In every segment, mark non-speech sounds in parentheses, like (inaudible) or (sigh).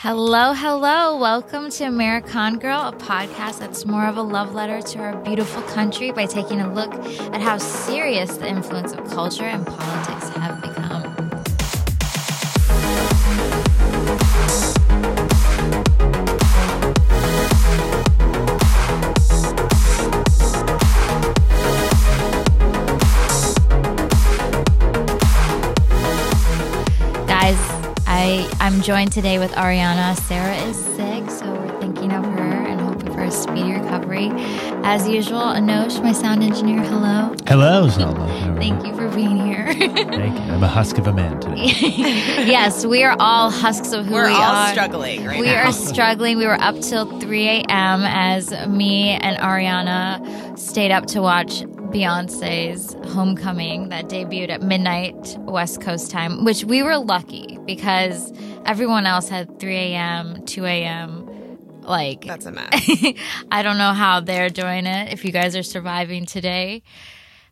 Hello, hello. Welcome to American Girl, a podcast that's more of a love letter to our beautiful country by taking a look at how serious the influence of culture and politics joined today with Ariana. Sarah is sick, so we're thinking of her and hoping for a speedy recovery. As usual, Anosh, my sound engineer, hello. Hello, Zelda. Thank you for being here. Thank you. I'm a husk of a man today. (laughs) yes, we are all husks of who We're we are all are. struggling right we now. are (laughs) struggling. We were up till 3 a.m. as me and Ariana stayed up to watch Beyonce's Homecoming that debuted at midnight West Coast time, which we were lucky because everyone else had 3 a.m., 2 a.m. Like, That's a mess. (laughs) I don't know how they're doing it. If you guys are surviving today,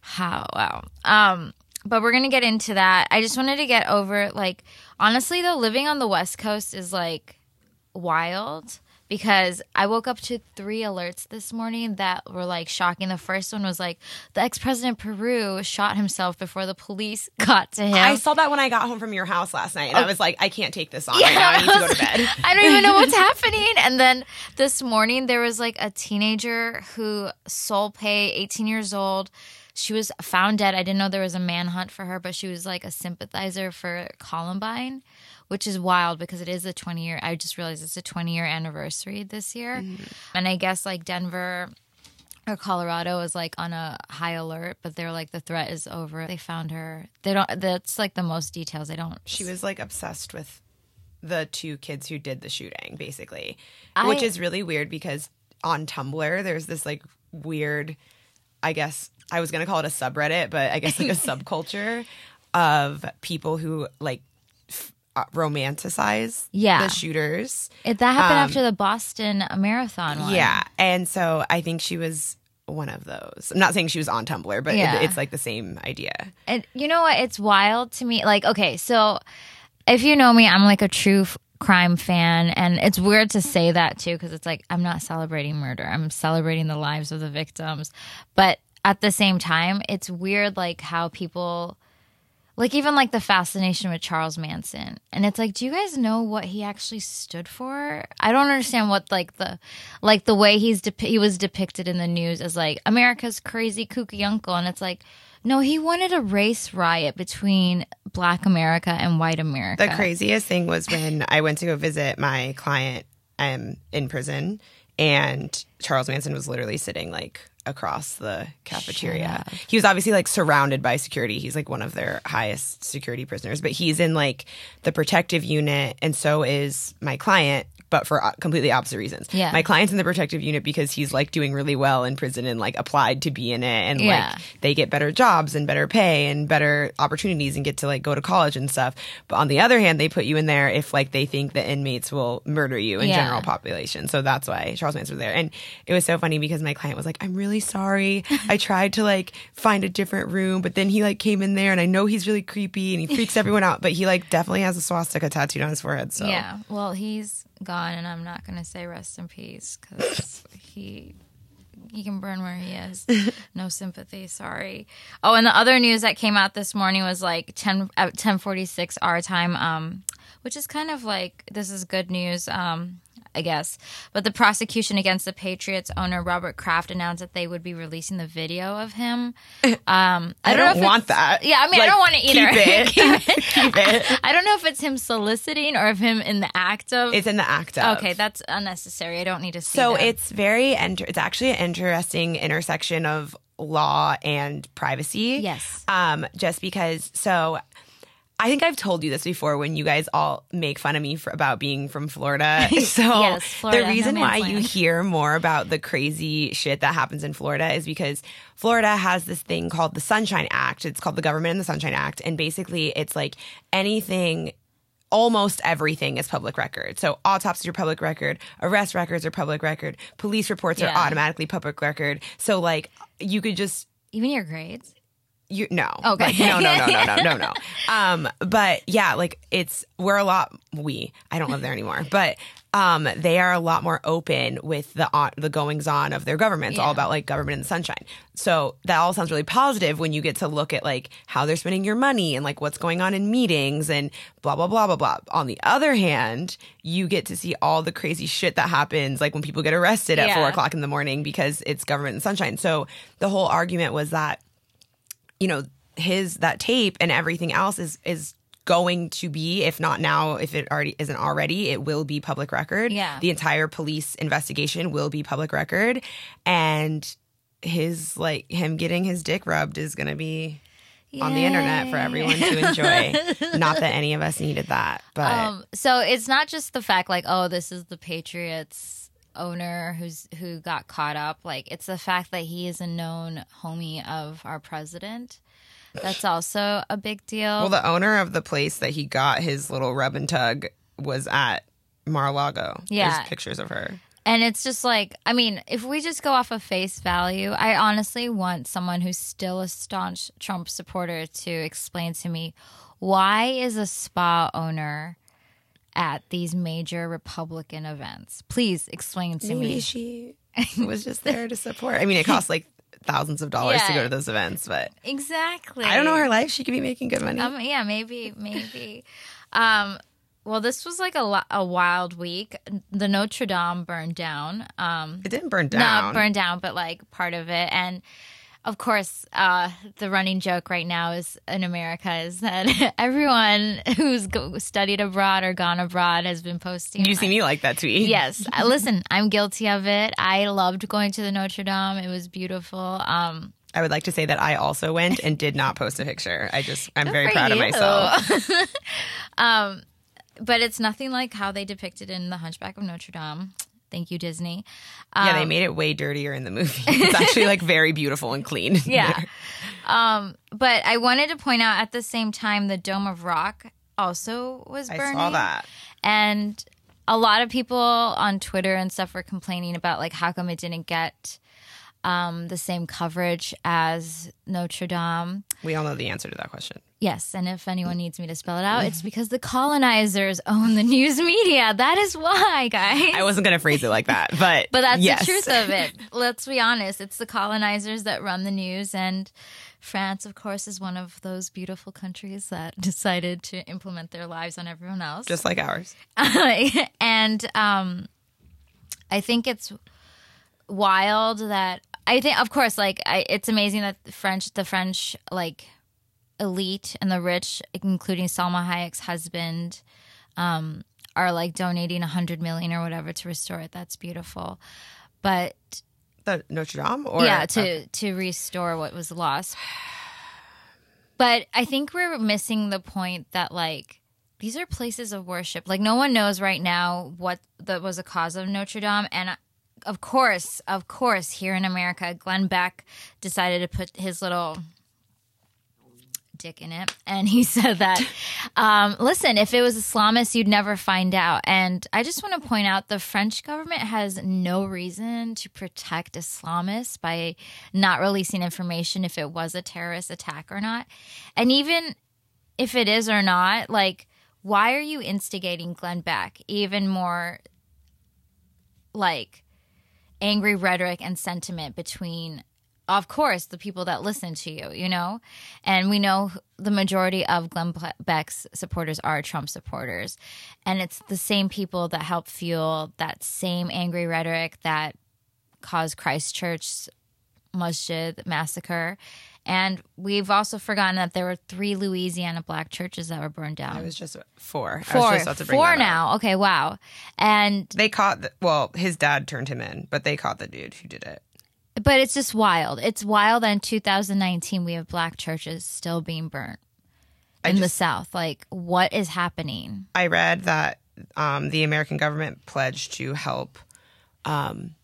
how wow. Um, but we're gonna get into that. I just wanted to get over like honestly though, living on the West Coast is like wild because I woke up to three alerts this morning that were like shocking. The first one was like the ex president Peru shot himself before the police (laughs) got to him. I saw that when I got home from your house last night, and I oh. was like, I can't take this on Yeah, right now. I need to go to bed. like, (laughs) I don't even know what's (laughs) happening. And then this morning, there was like a teenager who Sol Pais, 18 years old. She was found dead. I didn't know there was a manhunt for her, but she was like a sympathizer for Columbine, which is wild because it is a 20 year. I just realized it's a 20 year anniversary this year. Mm-hmm. And I guess like Denver or Colorado is like on a high alert, but they're like the threat is over. They found her. They don't. That's like the most details. They don't. She was like obsessed with the two kids who did the shooting, basically, I- which is really weird because on Tumblr there's this like weird, I guess I was gonna call it a subreddit, but I guess like a (laughs) subculture of people who like f- romanticize Yeah. the shooters. It, that happened Um, after the Boston Marathon one. Yeah. And so I think she was one of those. I'm not saying she was on Tumblr, but it- it's like the same idea. And you know what? It's wild to me. Like, okay, so if you know me, I'm like a true f- crime fan. And it's weird to say that too, because it's like, I'm not celebrating murder. I'm celebrating the lives of the victims. But at the same time, it's weird, like, how people. Like even like the fascination with Charles Manson, and it's like, do you guys know what he actually stood for? I don't understand what like the, like the way he's dep- he was depicted in the news as like America's crazy kooky uncle, and it's like, no, he wanted a race riot between Black America and White America. The craziest thing was when I went to go visit my client um, in prison, and Charles Manson was literally sitting like across the cafeteria. He was obviously like surrounded by security. He's like one of their highest security prisoners, but he's in like the protective unit, and so is my client. But for uh, completely opposite reasons. Yeah. My client's in the protective unit because he's like doing really well in prison and like applied to be in it and Yeah. like they get better jobs and better pay and better opportunities and get to like go to college and stuff. But on the other hand, they put you in there if like they think the inmates will murder you in Yeah. general population. So that's why Charles Manson was there. And it was so funny because my client was like, I'm really sorry. (laughs) I tried to like find a different room, but then he like came in there and I know he's really creepy and he freaks (laughs) everyone out, but he like definitely has a swastika tattooed on his forehead. So Yeah. Well, he's gone, and I'm not going to say rest in peace because (laughs) he he can burn where he is. No sympathy. Sorry. Oh, and the other news that came out this morning was like ten at ten forty six our time, um, which is kind of like this is good news. Um, I guess. But the prosecution against the Patriots owner Robert Kraft announced that they would be releasing the video of him. (laughs) Um, I, I know don't want that. Yeah, I mean, I don't want it either. keep (laughs) it. Keep it. (laughs) Keep it. I don't know if it's him soliciting or if him in the act of. It's in the act of. okay, that's unnecessary. I don't need to see. So that. it's very enter- it's actually an interesting intersection of law and privacy. Yes. Um, just because so I think I've told you this before when you guys all make fun of me for, about being from Florida. (laughs) So Yes, Florida, the reason no why you hear more about the crazy shit that happens in Florida is because Florida has this thing called the Sunshine Act. It's called the Government and the Sunshine Act. And basically it's like anything almost everything is public record. So autopsies are public record, arrest records are public record, police reports are automatically public record. So like you could just even your grades. You no. Okay. Like, no, no, no, no, no, no, no. (laughs) Um, but yeah, like it's we're a lot we. I don't live there anymore, but um, they are a lot more open with the on, the goings on of their government. It's all about like government in the sunshine. So that all sounds really positive when you get to look at like how they're spending your money and like what's going on in meetings and blah blah blah blah blah. On the other hand, you get to see all the crazy shit that happens, like when people get arrested at Yeah. four o'clock in the morning because it's government and sunshine. So the whole argument was that you know his that tape and everything else is is going to be if not now if it already isn't already it will be public record. Yeah. the entire police investigation will be public record. And his like him getting his dick rubbed is going to be on the internet for everyone to enjoy. (laughs) Not that any of us needed that but Um, so it's not just the fact like, oh, this is the Patriots owner who's who got caught up. Like it's the fact that he is a known homie of our president. That's (sighs) also a big deal. well the owner of the place that he got his little rub and tug was at Mar-a-Lago Yeah. there's pictures of her And it's just like, I mean, if we just go off of face value, I honestly want someone who's still a staunch Trump supporter to explain to me why is a spa owner at these major Republican events? Please explain to Maybe me. she (laughs) was just there to support. I mean, it costs like thousands of dollars to go to those events, but Exactly. I don't know her life. She could be making good money. Um, yeah, maybe, maybe. um, well, this was like a, lo- a wild week. The Notre Dame burned down. Um, it didn't burn down. not burned down, but like part of it. And of course, uh, the running joke right now is in America is that (laughs) everyone who's go- studied abroad or gone abroad has been posting. you see me like that tweet. Yes, listen, I'm guilty of it. I loved going to the Notre Dame. It was beautiful. Um, I would like to say that I also went and did not post a picture. I just, I'm very proud of you. myself. (laughs) but it's nothing like how they depicted in The Hunchback of Notre Dame. Thank you, Disney. yeah, Um, they made it way dirtier in the movie. It's actually like very beautiful and clean. Yeah. um, but I wanted to point out at the same time the Dome of Rock also was I burning. saw that. And a lot of people on Twitter and stuff were complaining about like how come it didn't get um, the same coverage as Notre Dame. We all know the answer to that question. Yes, and if anyone needs me to spell it out, it's (laughs) because the colonizers own the news media. That is why, guys. I wasn't going to phrase it like that, but (laughs) But that's yes. the truth of it. (laughs) Let's be honest. It's the colonizers that run the news. And France, of course, is one of those beautiful countries that decided to implement their lives on everyone else. Just like ours. and um, I think it's wild that I think, of course, like I, it's amazing that the French, the French, like elite and the rich, including Salma Hayek's husband, um, are like donating a hundred million or whatever to restore it. That's beautiful, but The Notre Dame? Or, yeah, to to restore what was lost. But I think we're missing the point that like these are places of worship. Like no one knows right now what that was the cause of Notre Dame, and uh, of course, of course, here in America, Glenn Beck decided to put his little dick in it and he (laughs) said that um, listen if it was islamists you'd never find out. And i just want to point out the french government has no reason to protect islamists by not releasing information if it was a terrorist attack or not. And even if it is or not like why are you instigating glenn beck even more like angry rhetoric and sentiment between of course the people that listen to you you know? And we know the majority of glenn beck's supporters are trump supporters. And it's the same people that help fuel that same angry rhetoric that caused christchurch's masjid massacre and we've also forgotten that there were three louisiana black churches that were burned down It was just four. I was four, just about to bring four that up. now okay wow and They caught, the, well, his dad turned him in, but they caught the dude who did it. But it's just wild. It's wild that in 2019 we have black churches still being burnt in the South. Like, what is happening? I read that um, the American government pledged to help um,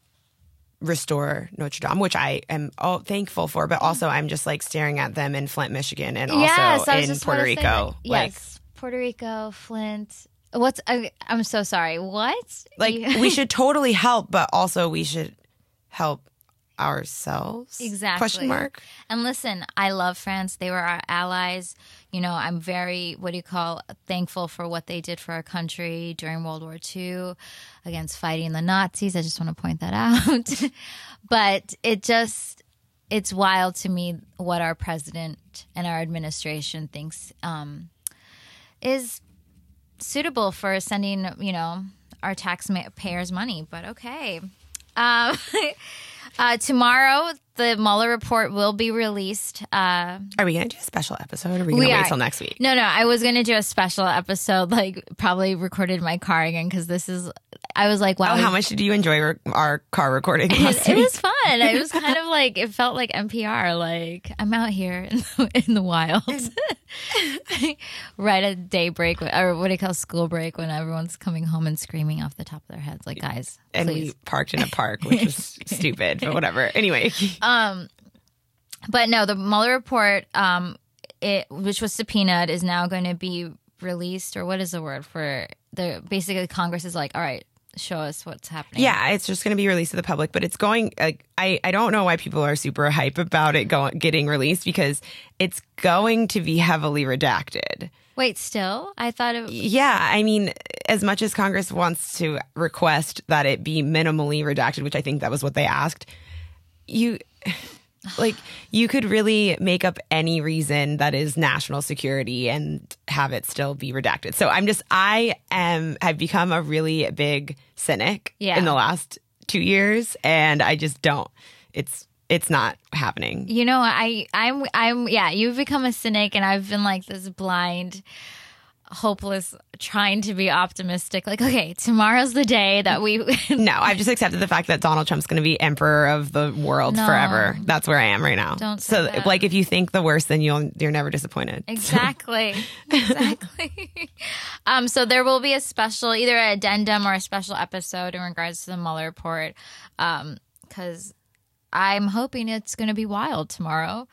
restore Notre Dame, which I am all thankful for. But also, I'm just like staring at them in Flint, Michigan, and also yes, I in Puerto say Rico. that. Like, Yes, Puerto Rico, Flint. What's? I, I'm so sorry. What? like You- we (laughs) should totally help, but also we should help ourselves? Exactly. Question mark. And listen, I love France. They were our allies. You know, I'm very, what do you call, thankful for what they did for our country during World War II against fighting the Nazis. I just want to point that (laughs) out. but it just, it's wild to me what our president and our administration thinks um, is suitable for sending, you know, our taxpayers' money. But okay. Um, (laughs) uh, tomorrow, the Mueller report will be released. Uh, Are we going to do a special episode or are we going to wait till next week? No, no, I was going to do a special episode, like probably recorded in my car again because this is. I was like, wow, Oh, how much did you enjoy re- our car recording (laughs) it week? was fun. It was kind of (laughs) like it felt like NPR. Like I'm out here in the, in the wild, (laughs) right at daybreak or what do you call school break when everyone's coming home and screaming off the top of their heads, like guys, and please. we parked in a park, which was stupid, but whatever. Anyway, But no, the Mueller report, um, it which was subpoenaed, is now going to be released, or what is the word for the? Basically, Congress is like, all right, show us what's happening. yeah, it's just going to be released to the public, but it's going like I I don't know why people are super hype about it going getting released because it's going to be heavily redacted. Wait, still? I thought it. Yeah, I mean, as much as Congress wants to request that it be minimally redacted, which I think that was what they asked, you (laughs) like you could really make up any reason that is national security and have it still be redacted. So I'm just I am have become a really big cynic Yeah. in the last 2 years and I just don't it's it's not happening. You know, I, I'm, I'm, yeah. You've become a cynic, and I've been like this blind, hopeless, trying to be optimistic. Like, okay, tomorrow's the day that we. (laughs) No, I've just accepted the fact that Donald Trump's going to be emperor of the world No. forever. That's where I am right now. Don't so, that. like, if you think the worst, then you'll you're never disappointed. (laughs) Exactly. (laughs) Exactly. um, so there will be a special, either an addendum or a special episode in regards to the Mueller report. Um, because I'm hoping it's going to be wild tomorrow.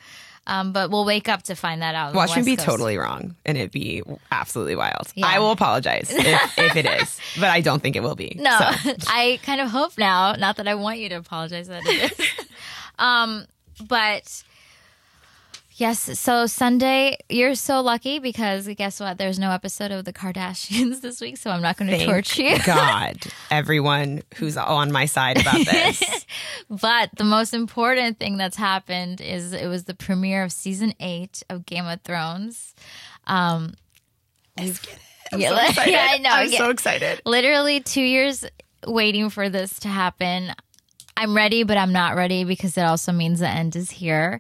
Um, but we'll wake up to find that out. Watch me be Coast. totally wrong, and it be absolutely wild. Yeah. I will apologize if, if it is, (laughs) but I don't think it will be. No, So, (laughs) I kind of hope now. Not that I want you to apologize that it is. (laughs) um, but yes. So Sunday, you're so lucky because guess what? There's no episode of the Kardashians (laughs) this week, so I'm not going to torture you. God, everyone who's on my side about (laughs) this. But the most important thing that's happened is it was the premiere of season eight of Game of Thrones. Um, Let's get it. I'm Yeah, so (laughs) excited. yeah, I know. I'm Yeah. so excited. literally two years waiting for this to happen. I'm ready, but I'm not ready because it also means the end is here.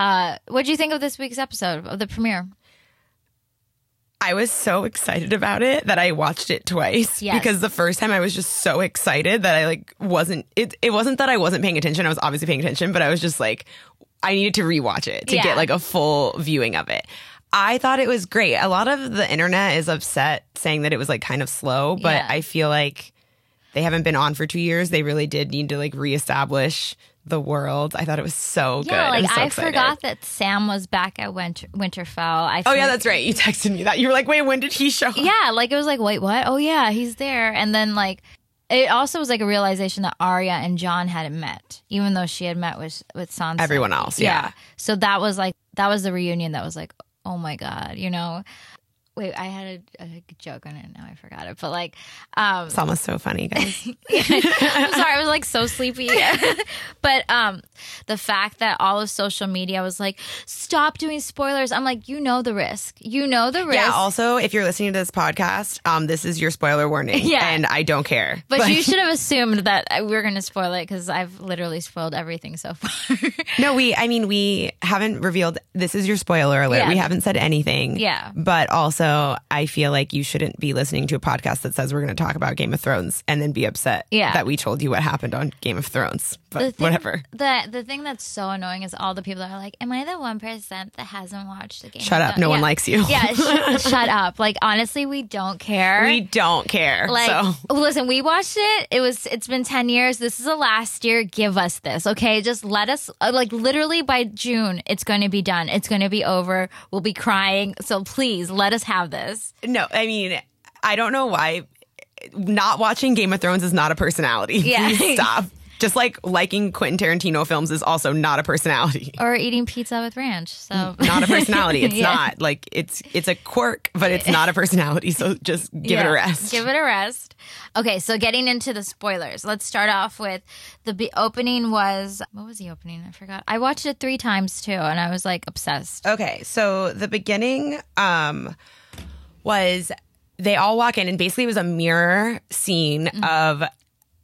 Uh, what do you think of this week's episode of the premiere? I was so excited about it that I watched it twice Yes. because the first time I was just so excited that I like wasn't it it wasn't that I wasn't paying attention I was obviously paying attention but I was just like I needed to rewatch it to Yeah. get like a full viewing of it. I thought it was great. A lot of the internet is upset saying that it was like kind of slow, but Yeah. I feel like they haven't been on for 2 years. They really did need to like reestablish the world. I thought it was so good. Yeah, like I'm so I forgot that Sam was back at Winter- Winterfell. I Oh yeah, that's right. You texted me that. You were like, "Wait, when did he show up?" Yeah, like it was like, wait, what? Oh yeah, he's there. And then like it also was like a realization that Arya and Jon hadn't met, even though she had met with with Sansa. Everyone else, yeah. So that was like that was the reunion that was like, oh my god, you know. Wait, I had a, a joke on it. Now I forgot it. But like, um, It's almost so funny, guys. (laughs) I'm sorry, I was like so sleepy. (laughs) but um the fact that all of social media was like, stop doing spoilers. I'm like, you know the risk. You know the risk. Yeah. Also, if you're listening to this podcast, um, this is your spoiler warning. Yeah. and I don't care. but Like, you (laughs) should have assumed that we we're going to spoil it because I've literally spoiled everything so far. no, we. I mean, we haven't revealed. This is your spoiler alert. Yeah. We haven't said anything. Yeah. But also, I feel like you shouldn't be listening to a podcast that says we're going to talk about Game of Thrones and then be upset. Yeah. That we told you what happened on Game of Thrones. But The thing- whatever. The the thing that's so annoying is all the people that are like, "Am I the one percent that hasn't watched the game?" Shut up. Thrones?" No one likes you. Yeah, sh- (laughs) shut up. Like honestly, we don't care. We don't care. like so. listen we watched it it was it's been 10 years this is the last year give us this okay just let us uh, like literally by june it's going to be done it's going to be over we'll be crying so please let us have this No, I mean, I don't know why not watching Game of Thrones is not a personality. Yeah. (laughs) Please stop. Just like liking Quentin Tarantino films is also not a personality. (laughs) or eating pizza with ranch. So Not a personality. It's (laughs) Yeah. not like it's it's a quirk, but it's not a personality. So just give it a rest. Give it a rest. Okay, so getting into the spoilers. Let's start off with the be- opening was what was the opening? I forgot. I watched it 3 times too and I was like obsessed. Okay, so the beginning um was they all walk in and basically it was a mirror scene of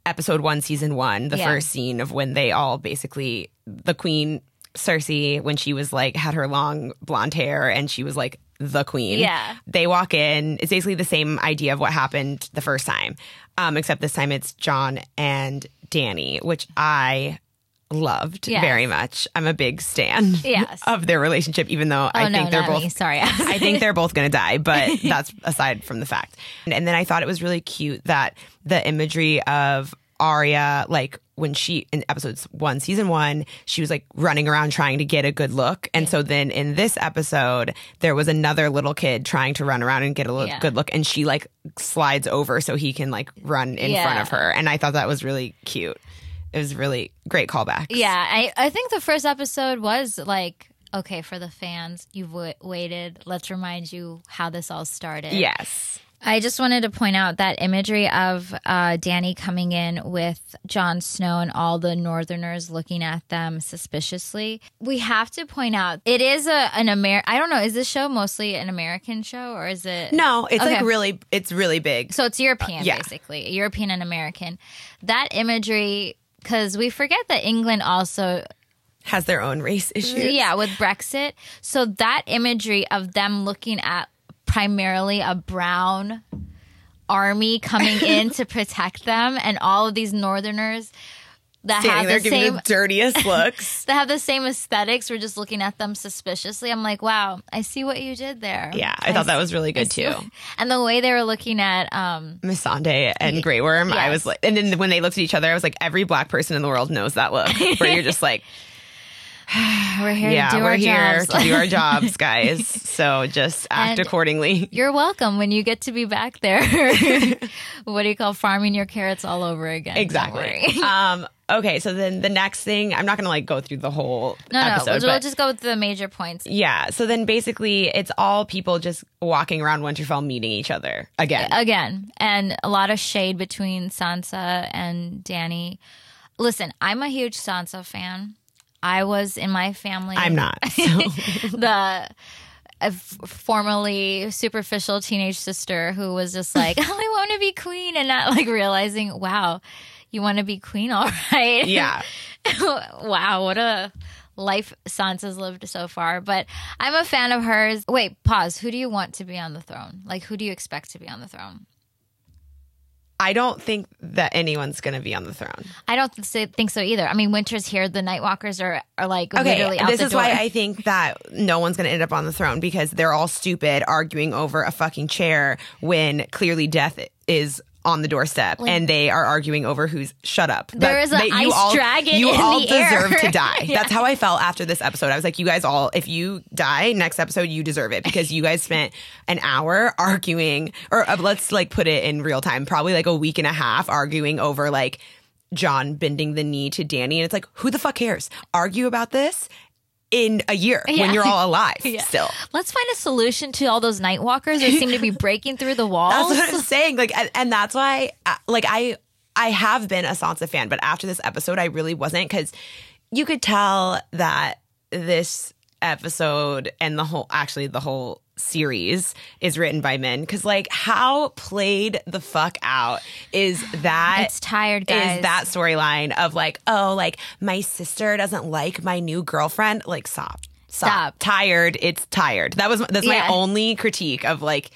episode 1 season 1, the Yeah. first scene of when they all basically the queen Cersei when she was like had her long blonde hair and she was like the queen. Yeah. They walk in. It's basically the same idea of what happened the first time. Um except this time it's Jon and Dany, which I loved Yes. very much. I'm a big stan Yes. of their relationship even though Oh I no, think they're both me. Sorry. (laughs) I think they're both going to die, but (laughs) that's aside from the fact. And, and then I thought it was really cute that the imagery of Arya, like when she in episodes one, season one, she was like running around trying to get a good look. And so then in this episode, there was another little kid trying to run around and get a lo- Yeah. good look. And she like slides over so he can like run in Yeah. front of her. And I thought that was really cute. It was really great callback. Yeah, I, I think the first episode was like, okay, for the fans, you've w- waited. Let's remind you how this all started. Yes. I just wanted to point out that imagery of uh, Dany coming in with Jon Snow and all the Northerners looking at them suspiciously. We have to point out it is a an Amer. I don't know. Is this show mostly an American show or is it? No, it's like really, it's really big. So it's European, yeah. basically, European and American. That imagery, because we forget that England also Has their own race issues. yeah, with Brexit. So that imagery of them looking at primarily a brown army coming in (laughs) to protect them and all of these northerners that Standing have there the same the dirtiest (laughs) looks. that have the same aesthetics. We're just looking at them suspiciously. I'm like, wow, I see what you did there. Yeah, I thought that was really good too. (laughs) And the way they were looking at um Missandei and Grey Worm, I was like, and then when they looked at each other, I was like, every black person in the world knows that look. Where you're just (laughs) like, (sighs) we're here yeah, to do we're our here jobs. to do our jobs, guys. So just act And- accordingly. You're welcome when you get to be back there. what do you call farming your carrots all over again? Exactly. um. Okay, so then the next thing, I'm not gonna like go through the whole No, no, episode, we'll, but we'll just go with the major points. yeah. So then basically, it's all people just walking around Winterfell meeting each other again. Again, and a lot of shade between Sansa and Dany. Listen, I'm a huge Sansa fan. I was in my family. I'm not. (laughs) So. the formerly superficial teenage sister who was just like, "Oh, (laughs) I want to be queen," and not like realizing, wow, you want to be queen, (laughs) all right? Yeah. (laughs) wow, what a life Sansa's lived so far. But I'm a fan of hers. Wait, pause. Who do you want to be on the throne? Like, who do you expect to be on the throne? I don't think that anyone's gonna be on the throne. I don't think so either. I mean, winter's here. The Nightwalkers are are like Okay, literally out this is door. why I think that no one's going to end up on the throne because they're all stupid arguing over a fucking chair when clearly death is on the doorstep and they are arguing over who's shut up. There That- is an ice all, dragon You all the air. deserve to (laughs) die. Yeah. That's how I felt after this episode. I was like, you guys all, if you die next episode, you deserve it because you guys spent an hour (laughs) arguing, or uh, let's like put it in real time, probably like a week and a half arguing over like. Jon bending the knee to Dany, and it's like, who the fuck cares? Argue about this in a year Yeah. when you're all (laughs) alive Yeah. still. Let's find a solution to all those Nightwalkers. They seem to be (laughs) breaking through the walls. That's what I'm saying. Like, and, and that's why, uh, like, I I have been a Sansa fan, but after this episode, I really wasn't because you could tell that this episode and the whole, actually, the whole series is written by men because like how played the fuck out is that It's tired, guys. is that storyline of like oh like my sister doesn't like my new girlfriend like stop stop, Stop. tired it's tired that was that's Yeah. my only critique of like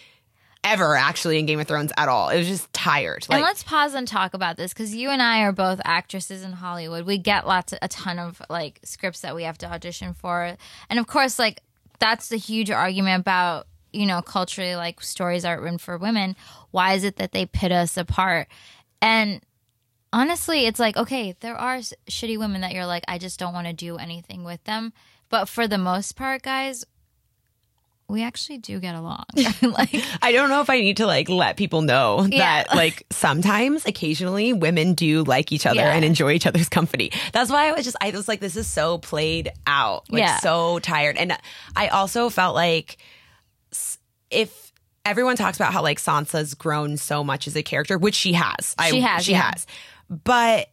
ever actually in Game of Thrones at all. It was just tired. and Like let's pause and talk about this because you and I are both actresses in Hollywood. We get lots, of, a ton of like scripts that we have to audition for, and of course, like that's the huge argument about you know culturally like stories aren't written for women. Why is it that they pit us apart? And honestly, it's like okay, there are shitty women that you're like, I just don't want to do anything with them. But for the most part, guys, we actually do get along. (laughs) (laughs) like, I don't know if I need to like let people know Yeah. that like sometimes, occasionally, women do like each other Yeah. and enjoy each other's company. That's why I was just, I was like, this is so played out, like Yeah. so tired. And I also felt like if everyone talks about how like Sansa's grown so much as a character, which she has, I, She has, she yeah. has, but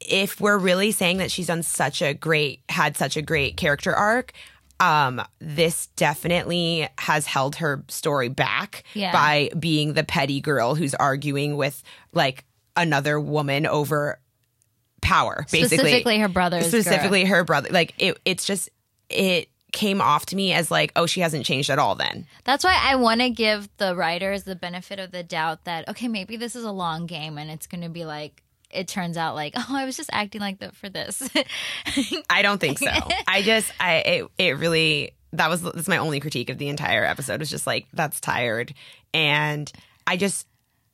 if we're really saying that she's done such a great had such a great character arc um this definitely has held her story back Yeah. by being the petty girl who's arguing with like another woman over power basically Specifically her brother's girl. specifically her brother like it it's just it came off to me as like oh she hasn't changed at all then That's why I want to give the writers the benefit of the doubt that okay, maybe this is a long game and it's going to be like it turns out like (laughs) oh, I was just acting like that for this. (laughs) I don't think so. (laughs) I just I it it really that was that's my only critique of the entire episode was just like that's tired and I just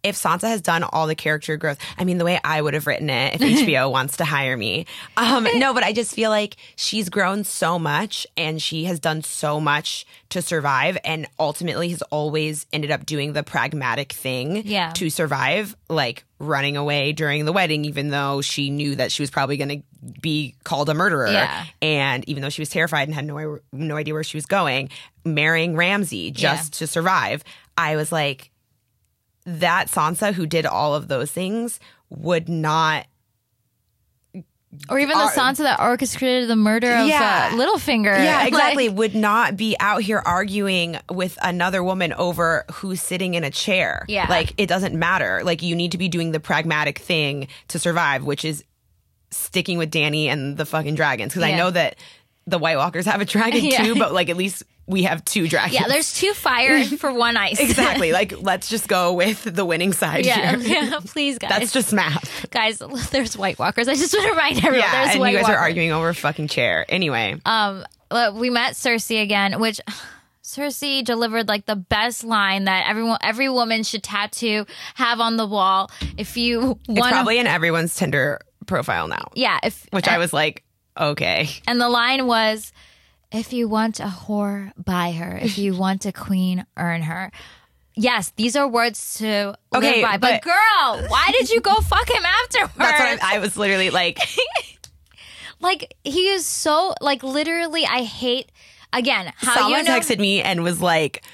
if Sansa has done all the character growth, I mean the way I would have written it if (laughs) HBO wants to hire me. Um no, but I just feel like she's grown so much and she has done so much to survive and ultimately has always ended up doing the pragmatic thing Yeah. to survive, like running away during the wedding even though she knew that she was probably going to be called a murderer Yeah. and even though she was terrified and had no no idea where she was going, marrying Ramsay just to survive, I was like, that Sansa who did all of those things would not. or even the Sansa that orchestrated the murder of Yeah. uh, Littlefinger. Yeah, (laughs) Like, exactly. would not be out here arguing with another woman over who's sitting in a chair. Yeah. Like, it doesn't matter. Like, you need to be doing the pragmatic thing to survive, which is sticking with Dany and the fucking dragons. Because I know that the White Walkers have a dragon (laughs) Yeah. too, but like, at least we have two dragons. yeah, there's two fire for one (laughs) ice. Exactly. (laughs) like, let's just go with the winning side yeah, here. yeah, please, guys. That's just math. guys. (laughs) There's White Walkers. I just want to remind everyone. Yeah, there's and White you guys are arguing over a fucking chair. Anyway, Um, we met Cersei again, which (sighs) Cersei delivered like the best line that everyone, every woman should tattoo, have on the wall. If you it's want, probably in everyone's Tinder profile now. yeah. If Which I was like, okay. and the line was, "If you want a whore, buy her. If you (laughs) want a queen, earn her." Yes, these are words to Okay, live by. But, but- girl, why did you go (laughs) fuck him afterwards? That's what I, I was literally like. (laughs) like he is so like literally. I hate again how Someone you know. texted me and was like,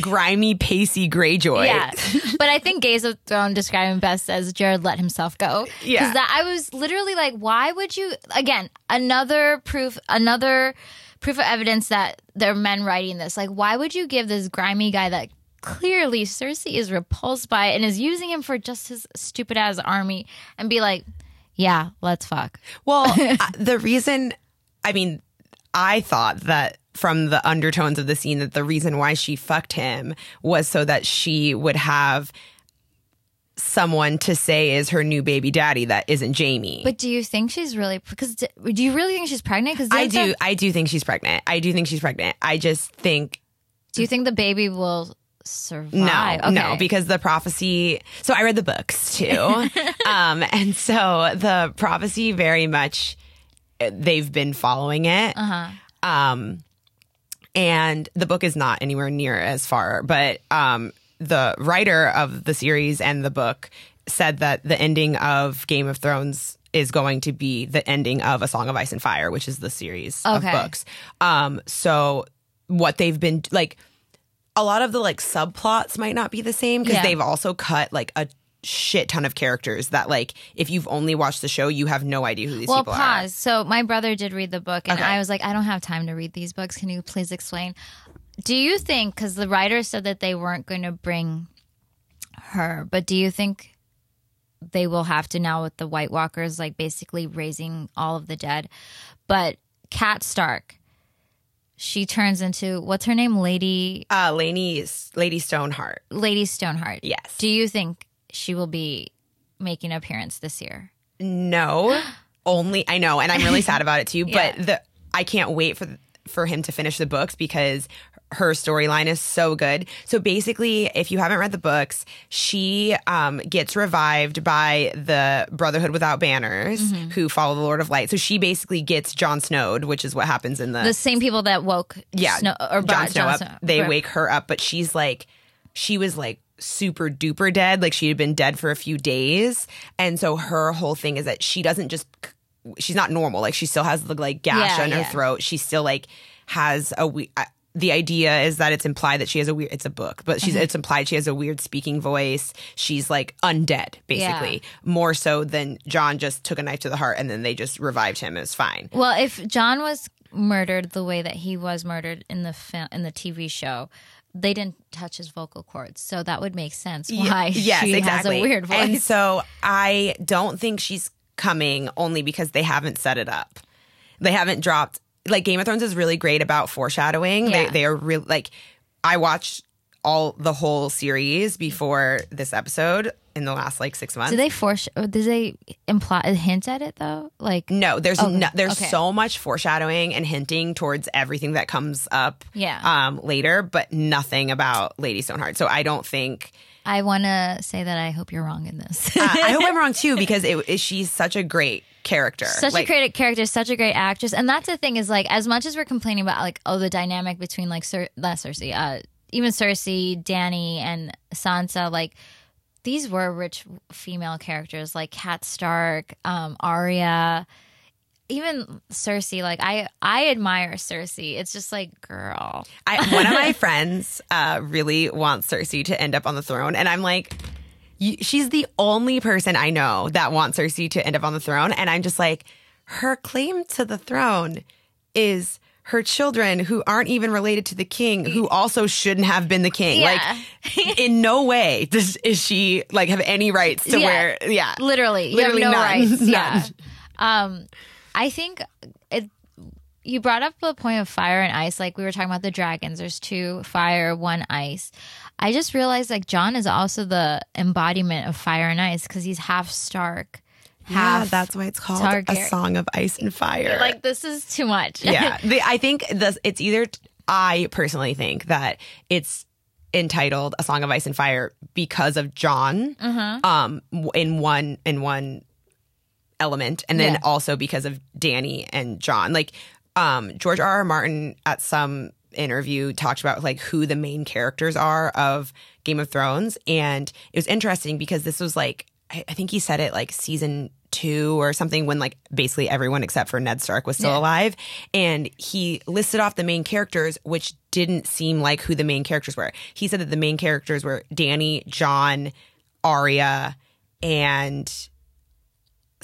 grimy, pacey Greyjoy. Yeah, but I think Gay of Thrones described him best as Jared let himself go. Yeah. because I was literally like, why would you? Again, another proof, another proof of evidence that there are men writing this. Like, why would you give this grimy guy that clearly Cersei is repulsed by and is using him for just his stupid ass army and be like, yeah, let's fuck. Well, (laughs) the reason, I mean, I thought that from the undertones of the scene that the reason why she fucked him was so that she would have someone to say is her new baby daddy that isn't Jaime. But do you think she's really? Because do you really think she's pregnant? Because I do. I do think she's pregnant. I do think she's pregnant. I just think Do you think the baby will survive? No, no, because the prophecy. So I read the books too, (laughs) um, and so the prophecy very much they've been following it. Uh-huh. Um, and the book is not anywhere near as far, but um, the writer of the series and the book said that the ending of Game of Thrones is going to be the ending of A Song of Ice and Fire, which is the series Okay. of books. Um, so what they've been like, a lot of the like subplots might not be the same because Yeah. they've also cut like a shit ton of characters that like if you've only watched the show you have no idea who these people are. Well, people pause. So my brother did read the book, and Okay. I was like, I don't have time to read these books. Can you please explain? Do you think because the writer said that they weren't going to bring her, but do you think they will have to now with the White Walkers, like basically raising all of the dead? But Kat Stark, she turns into what's her name, Lady. Uh, Lainey, Lady Stoneheart. Lady Stoneheart. Yes. Do you think she will be making an appearance this year? No, (gasps) only I know, and I'm really sad about it too. (laughs) Yeah. But the I can't wait for for him to finish the books because her storyline is so good. So basically, if you haven't read the books, she um, gets revived by the Brotherhood Without Banners, Mm-hmm. who follow the Lord of Light. So she basically gets Jon Snowed, which is what happens in the The same people that woke yeah, Snow, or Jon Snow Jon up. Snow. They Right. wake her up, but she's like, she was like super duper dead. Like she had been dead for a few days, and so her whole thing is that she doesn't just, she's not normal. Like she still has the like gash Yeah, on yeah. her throat. She still like has a we. The idea is that it's implied that she has a weird. It's a book, but Mm-hmm. she's it's implied she has a weird speaking voice. She's like undead, basically, more so than Jon just took a knife to the heart and then they just revived him. It was fine. Well, if Jon was murdered the way that he was murdered in the film in the TV show, they didn't touch his vocal cords, so that would make sense why yes, she exactly. has a weird voice. And so I don't think she's coming only because they haven't set it up. They haven't dropped like Game of Thrones is really great about foreshadowing. They Yeah. they are real like I watched all the whole series before this episode in the last like six months. Did they force? Did they imply hint at it though? Like no, there's no, there's okay. so much foreshadowing and hinting towards everything that comes up Yeah. um later, but nothing about Lady Stoneheart. So I don't think I want to say that I hope you're wrong in this. uh, I hope I'm (laughs) wrong too because it, it- she's such a great character. such Like, a great character, such a great actress, and that's the thing is like as much as we're complaining about like oh the dynamic between like Cer- not Cersei, uh, even Cersei, Dany, and Sansa, like these were rich female characters like Kat Stark, um, Arya, even Cersei. Like I I admire Cersei. It's just like girl, I, one of my (laughs) friends uh, really wants Cersei to end up on the throne, and I'm like, she's the only person I know that wants Cersei to end up on the throne, and I'm just like, her claim to the throne is her children who aren't even related to the king, who also shouldn't have been the king. Yeah. Like, (laughs) in no way does is she like have any rights to Yeah. where, yeah, literally, you Literally have no none. rights. (laughs) None. Yeah. Um, I think it. You brought up the point of fire and ice, like we were talking about the dragons. There's two fire, one ice. I just realized like Jon is also the embodiment of fire and ice because he's half Stark, yeah. half That's why it's called a song of ice and fire. Like this is too much. yeah (laughs) the, i think this it's either i personally think that it's entitled a song of ice and fire because of jon um in one in one element and then Yeah. also because of dany and jon like um george r r martin at some interview talked about like who the main characters are of game of thrones. And it was interesting because this was like i, I think he said it like season two or something when like basically everyone except for ned stark was still Yeah. alive. And he listed off the main characters which didn't seem like who the main characters were. He said that the main characters were dany jon arya and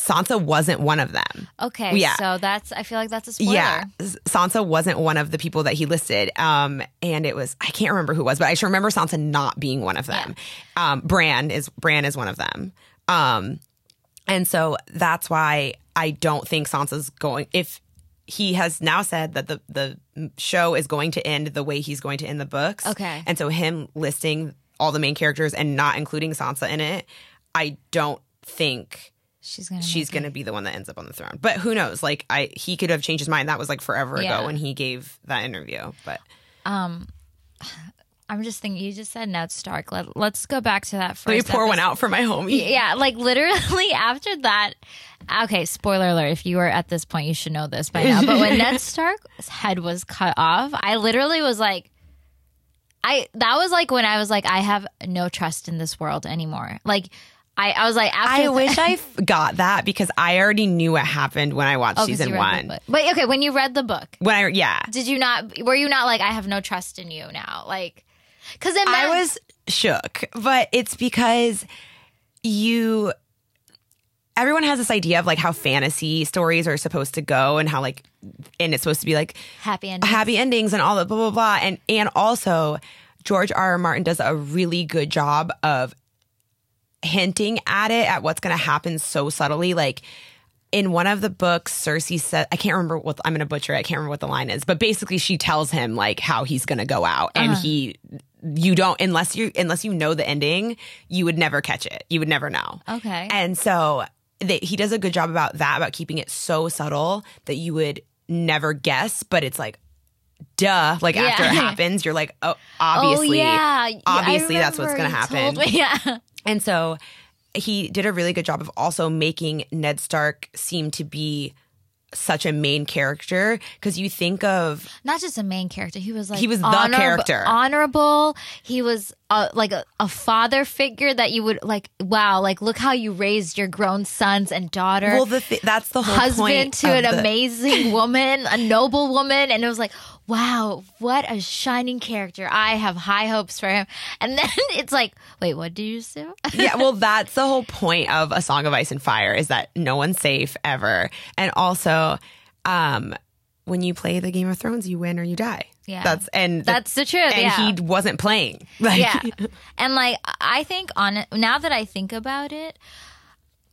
sansa wasn't one of them Okay. Yeah. So that's. I feel like that's a spoiler. yeah, Sansa wasn't one of the people that he listed. Um, and it was I can't remember who it was, but I just remember Sansa not being one of them. Um, Bran is Bran is one of them. Um, and so that's why I don't think Sansa's going. If he has now said that the the show is going to end the way he's going to end the books, Okay. and so him listing all the main characters and not including Sansa in it, I don't think She's gonna. she's going to be the one that ends up on the throne. But who knows? Like I he could have changed his mind. That was like forever Yeah. ago when he gave that interview. But um I'm just thinking. You just said Ned Stark. Let, let's go back to that first. let me pour one out for my homie. Yeah, like literally (laughs) after that. Okay, spoiler alert. If you were at this point, you should know this by now. But when Ned (laughs) Stark's head was cut off, I literally was like, I that was like when I was like, I have no trust in this world anymore. Like, I I was like, after I wish I (laughs) f- got that because I already knew what happened when I watched Oh, 'cause season you read the one. book. But okay, when you read the book, When I yeah, did you not? Were you not like, I have no trust in you now? Like, because I was shook, but it's because you everyone has this idea of like how fantasy stories are supposed to go and how like and it's supposed to be like happy happy endings and all that blah blah blah and and also George R. R. Martin does a really good job of hinting at it at what's going to happen so subtly. Like in one of the books Cersei said I can't remember what I'm going to butcher it I can't remember what the line is but basically she tells him like how he's going to go out. And he you don't unless you unless you know the ending you would never catch it. You would never know. Okay. and so they, he does a good job about that, about keeping it so subtle that you would never guess, but it's like duh. Like after it (laughs) happens, you're like, oh, obviously, oh yeah, Yeah, obviously that's what's going to happen. (laughs) Yeah, And so he did a really good job of also making Ned Stark seem to be such a main character because you think of not just a main character. He was like He was the honorab- character. honorable. He was uh, like a, a father figure that you would like. Wow, like look how you raised your grown sons and daughter. well the th- that's the whole husband to an the- amazing woman, a noble woman, and it was like, wow, what a shining character. I have high hopes for him. And then (laughs) it's like, wait, what do you say? yeah, (laughs) well, that's the whole point of a Song of Ice and Fire is that no one's safe ever, and also, um, when you play the Game of Thrones, you win or you die. Yeah. that's and That's the truth, And yeah. he wasn't playing. (laughs) Like, yeah. And like I think on now that I think about it,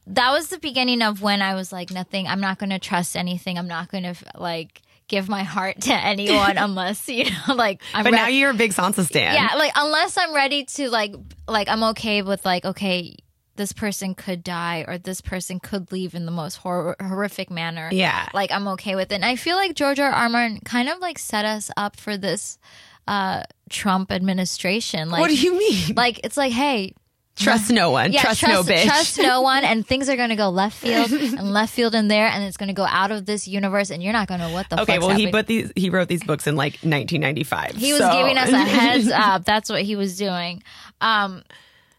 that was the beginning of when I was like, nothing. I'm not going to trust anything. I'm not going to like give my heart to anyone (laughs) unless you know, (laughs) like. I'm But re- now you're a big Sansa stan. yeah, like unless I'm ready to like, like I'm okay with like, okay, this person could die or this person could leave in the most hor- horrific manner. Yeah. like I'm okay with it. And I feel like George R. R. Martin kind of like set us up for this uh Trump administration. Like, What do you mean? like it's like, hey, trust no one. yeah, trust, no bitch. Trust no (laughs) one, and things are going to go left field (laughs) and left field in there, and it's going to go out of this universe, and you're not going to know what the. Fuck. Okay, well, he put these. He wrote these books in like 1995. He was giving us a (laughs) heads up. That's what he was doing. Um,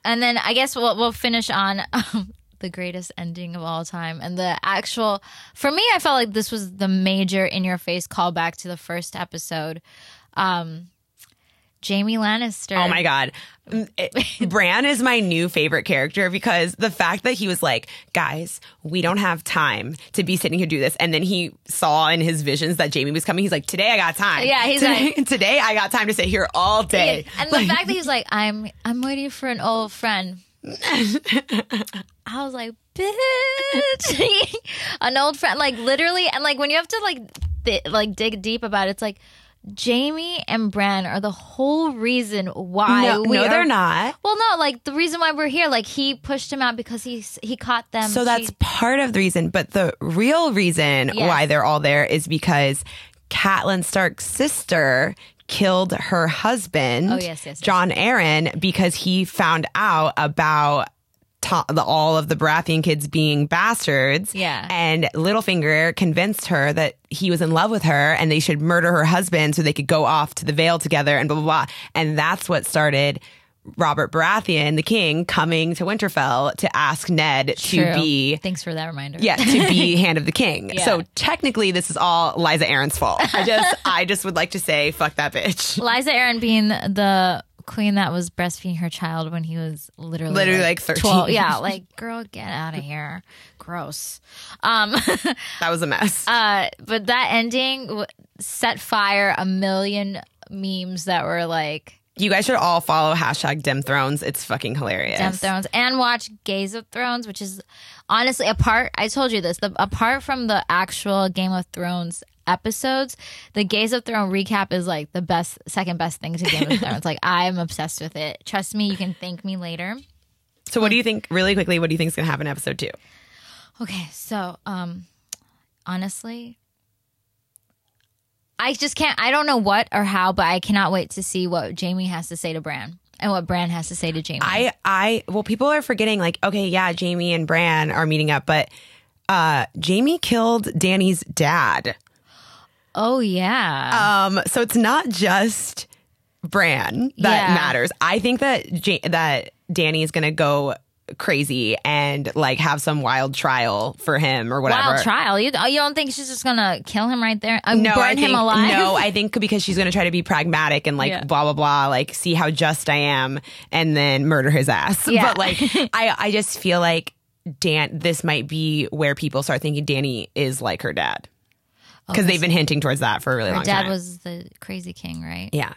and then I guess we'll we'll finish on um, the greatest ending of all time and the actual. For me, I felt like this was the major in your face callback to the first episode. Um, Jaime Lannister. Oh my god, Mm, (laughs) Bran is my new favorite character because the fact that he was like, guys, we don't have time to be sitting here do this, and then he saw in his visions that Jamie was coming. He's like, today I got time. Yeah, he's today, like- (laughs) today I got time to sit here all day. And the fact that (laughs) he's like, "I'm I'm waiting for an old friend," I was like, "Bitch, an old friend!" Like literally, and like when you have to like th- like dig deep about it, it's like Jaime and Bran are the whole reason why no, we no, are- they're not. Well, no, like the reason why we're here, like he pushed him out because he he caught them. So that's part of the reason, but the real reason Yes. why they're all there is because Catelyn Stark's sister killed her husband, Oh, yes, yes, yes. Jon Arryn, because he found out about to- the, all of the Baratheon kids being bastards. Yeah. And Littlefinger convinced her that he was in love with her and they should murder her husband so they could go off to the Vale together and blah, blah, blah. And that's what started Robert Baratheon, the king, coming to Winterfell to ask Ned to be Thanks for that reminder. yeah, to be (laughs) hand of the king. Yeah. So technically this is all Lysa Arryn's fault. I just (laughs) I just would like to say fuck that bitch. Lysa Arryn being the queen that was breastfeeding her child when he was literally Literally, like, 13. 12. Yeah, like girl, get out of here. Gross. Um, (laughs) That was a mess. uh, but that ending w- set fire a million memes that were like you guys should all follow hashtag Dem Thrones. It's fucking hilarious. Of Thrones and watch Gay of Thrones, which is honestly apart. I told you this. The, apart from the actual Game of Thrones episodes, the Gay of Thrones recap is like the best, second best thing to Game of (laughs) Thrones. Like I'm obsessed with it. Trust me, you can thank me later. So what do you think really quickly, what do you think is gonna happen in episode two? Okay, so um honestly I just can't I don't know what or how, but I cannot wait to see what Jaime has to say to Bran and what Bran has to say to Jaime. I I well people are forgetting like, okay, yeah, Jaime and Bran are meeting up, but uh Jaime killed Dany's dad. Oh yeah. Um, so it's not just Bran that Yeah. matters. I think that Ja- that Dany is gonna go crazy and like have some wild trial for him or whatever. Wild trial. You, you don't think she's just gonna kill him right there? Uh, No, burn I think, him alive? No, I (laughs) think because she's gonna try to be pragmatic and like Yeah. blah blah blah, like see how just I am, and then murder his ass. Yeah. But like, (laughs) I I just feel like Dan, this might be where people start thinking Dany is like her dad because they've been hinting towards that for a really Her long dad time. was the crazy king, right? yeah.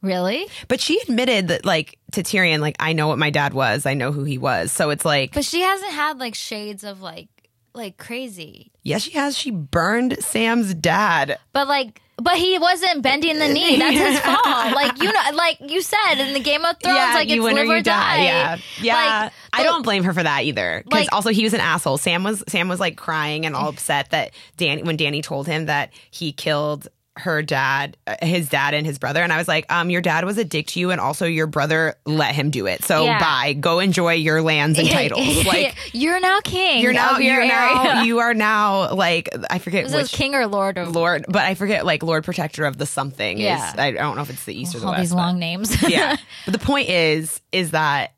Really? But she admitted that, like, to Tyrion, like, I know what my dad was. I know who he was. So it's like, But she hasn't had like shades of like like crazy. yes, she has. She burned Sam's dad. But like but he wasn't bending the knee. That's his (laughs) fault. Like you know like you said in the Game of Thrones, like it's live or or you die. Yeah, yeah. Like, I don't blame her for that either. Because Like- also he was an asshole. Sam was Sam was like crying and all upset that Dany when Dany told him that he killed her dad, uh, his dad, and his brother, and I was like, um, your dad was a dick to you, and also your brother let him do it. So Yeah. bye, go enjoy your lands and (laughs) titles. (laughs) Like you're now king. you're now, your you're now, you are now like I forget Was it which king or lord of lord, but I forget like Lord Protector of the something. Yeah. is, I don't know if it's the east or the all west. these long names? (laughs) yeah. But the point is, is that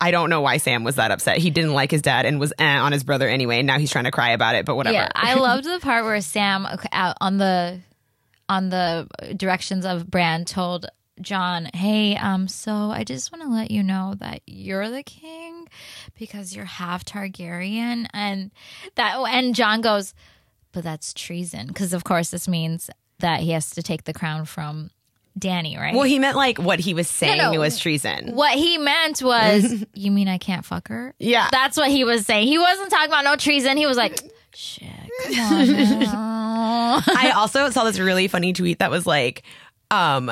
I don't know why Sam was that upset. He didn't like his dad and was eh on his brother anyway. And now he's trying to cry about it. But whatever. Yeah, I loved the part where Sam out on the on the directions of Bran told Jon, "Hey, um, so I just want to let you know that you're the king because you're half Targaryen," and that and Jon goes, "But that's treason," because of course this means that he has to take the crown from Dany, right? well, he meant like what he was saying no. was treason. what he meant was, (laughs) "You mean I can't fuck her?" Yeah. That's what he was saying. He wasn't talking about no treason. He was like, "Shit, come on." (laughs) now." (laughs) I also saw this really funny tweet that was like, um,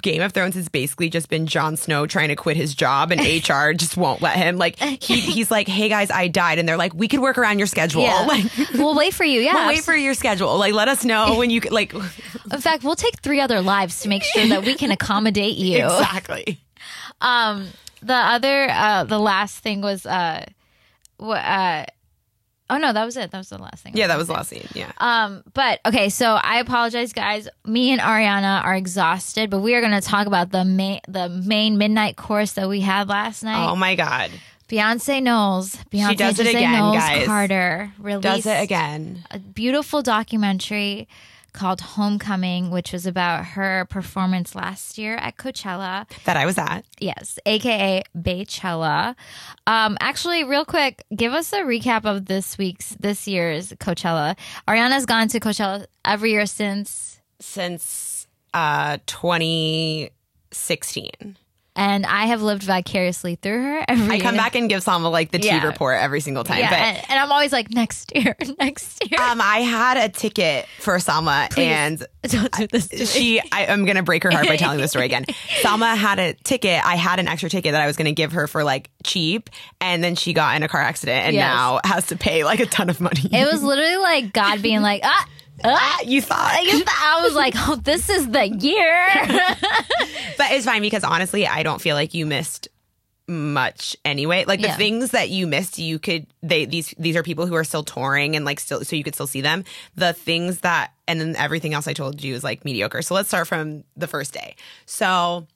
Game of Thrones has basically just been Jon Snow trying to quit his job and (laughs) HR just won't let him. Like he, he's like, hey guys, I died. And they're like, we could work around your schedule. Yeah. (laughs) Like, we'll wait for you. Yeah. we'll wait for your schedule. Like, let us know when you could, like, In fact, we'll take three other lives to make sure that we can accommodate you. exactly. Um, the other, uh, the last thing was, uh, uh, oh no, that was it. That was the last thing. Yeah, that was the last scene. Yeah. Um, but okay, so I apologize, guys. Me and Ariana are exhausted, but we are going to talk about the main, the main midnight course that we had last night. Oh my God. Beyonce Knowles, Beyonce does it again, Knowles guys. Carter released Does it again. a beautiful documentary called Homecoming, which was about her performance last year at Coachella. That I was at. Yes, aka Baychella. Um, actually, real quick, give us a recap of this week's, this year's Coachella. Ariana's gone to Coachella every year since, since uh 2016. And I have lived vicariously through her every I come year. back and give Salma like the Yeah. tea report every single time. Yeah, but and, and I'm always like, next year, (laughs) next year. um, I had a ticket for Salma and (laughs) Don't do this she I, I'm gonna break her heart by telling this story again. (laughs) Salma had a ticket. I had an extra ticket that I was gonna give her for like cheap, and then she got in a car accident and Yes. now has to pay like a ton of money. It was literally like God being like, ah, Ah, you thought, I was like, oh, this is the year. (laughs) but it's fine because honestly, I don't feel like you missed much anyway. Like the Yeah. things that you missed, you could they these these are people who are still touring and like still so you could still see them. The things that and then everything else I told you is like mediocre. So let's start from the first day. So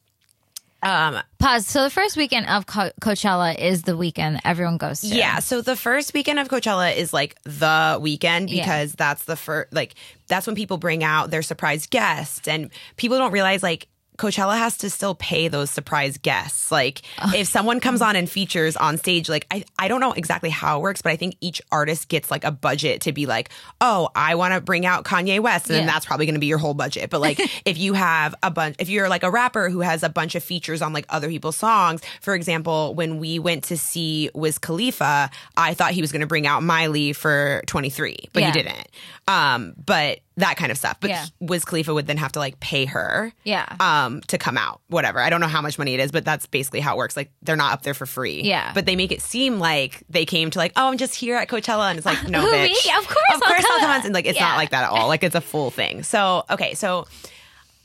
um Pause. So the first weekend of Co- Coachella is the weekend everyone goes to. Yeah. So the first weekend of Coachella is like the weekend Yeah. because that's the first, like, that's when people bring out their surprise guests. And people don't realize, like, Coachella has to still pay those surprise guests. Like, if someone comes on and features on stage, like, I, I don't know exactly how it works, but I think each artist gets like a budget to be like, oh, I want to bring out Kanye West. And then that's probably going to be your whole budget. But like, (laughs) if you have a bunch, if you're like a rapper who has a bunch of features on like other people's songs, for example, when we went to see Wiz Khalifa, I thought he was going to bring out Miley for 23, but Yeah. he didn't. Um, but that kind of stuff. But Yeah. Wiz Khalifa would then have to like pay her, Yeah. um, to come out. Whatever. I don't know how much money it is, but that's basically how it works. Like they're not up there for free. Yeah. But they make it seem like they came to like, oh, I'm just here at Coachella, and it's like, no, (laughs) Who, bitch. me? Of course of course, I'll come. come. And like, it's Yeah. not like that at all. Like it's a full thing. So okay, so.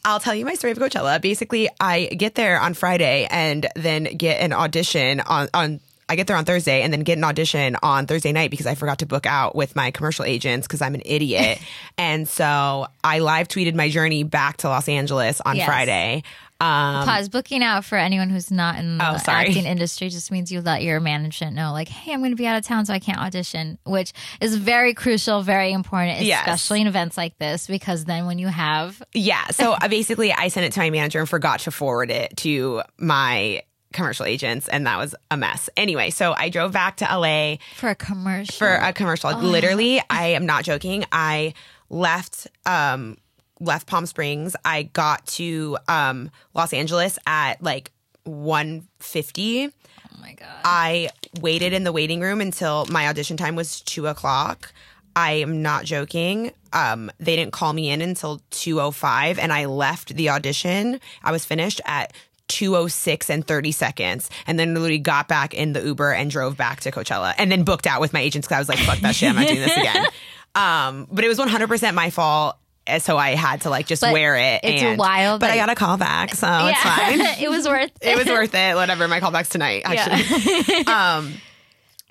I'll tell you my story of Coachella. Basically, I get there on Friday and then get an audition on on I get there on Thursday and then get an audition on Thursday night because I forgot to book out with my commercial agents because I'm an idiot. (laughs) and so I live tweeted my journey back to Los Angeles on Yes. Friday. Um, Pause. Booking out for anyone who's not in the Oh, acting industry just means you let your management know, like, hey, I'm going to be out of town, so I can't audition, which is very crucial, very important, Yes. especially in events like this, because then when you have Yeah. So uh, basically, I sent it to my manager and forgot to forward it to my commercial agents, and that was a mess. Anyway, so I drove back to LA for a commercial, for a commercial. Literally, I am not joking. I left um left Palm Springs. I got to um Los Angeles at like 150. oh my god, I waited in the waiting room until my audition time was two o'clock. I am not joking. Um, they didn't call me in until 205 and I left the audition. I was finished at 206 and 30 seconds and then literally got back in the Uber and drove back to Coachella and then booked out with my agents because I was like, fuck that shit. I'm not doing this (laughs) again. Um, but it was 100% my fault. so I had to like just But wear it. it's and, wild but I got a call back, so (laughs) it's fine. (laughs) it was worth it It was worth it. Whatever. My callback's tonight, actually. um,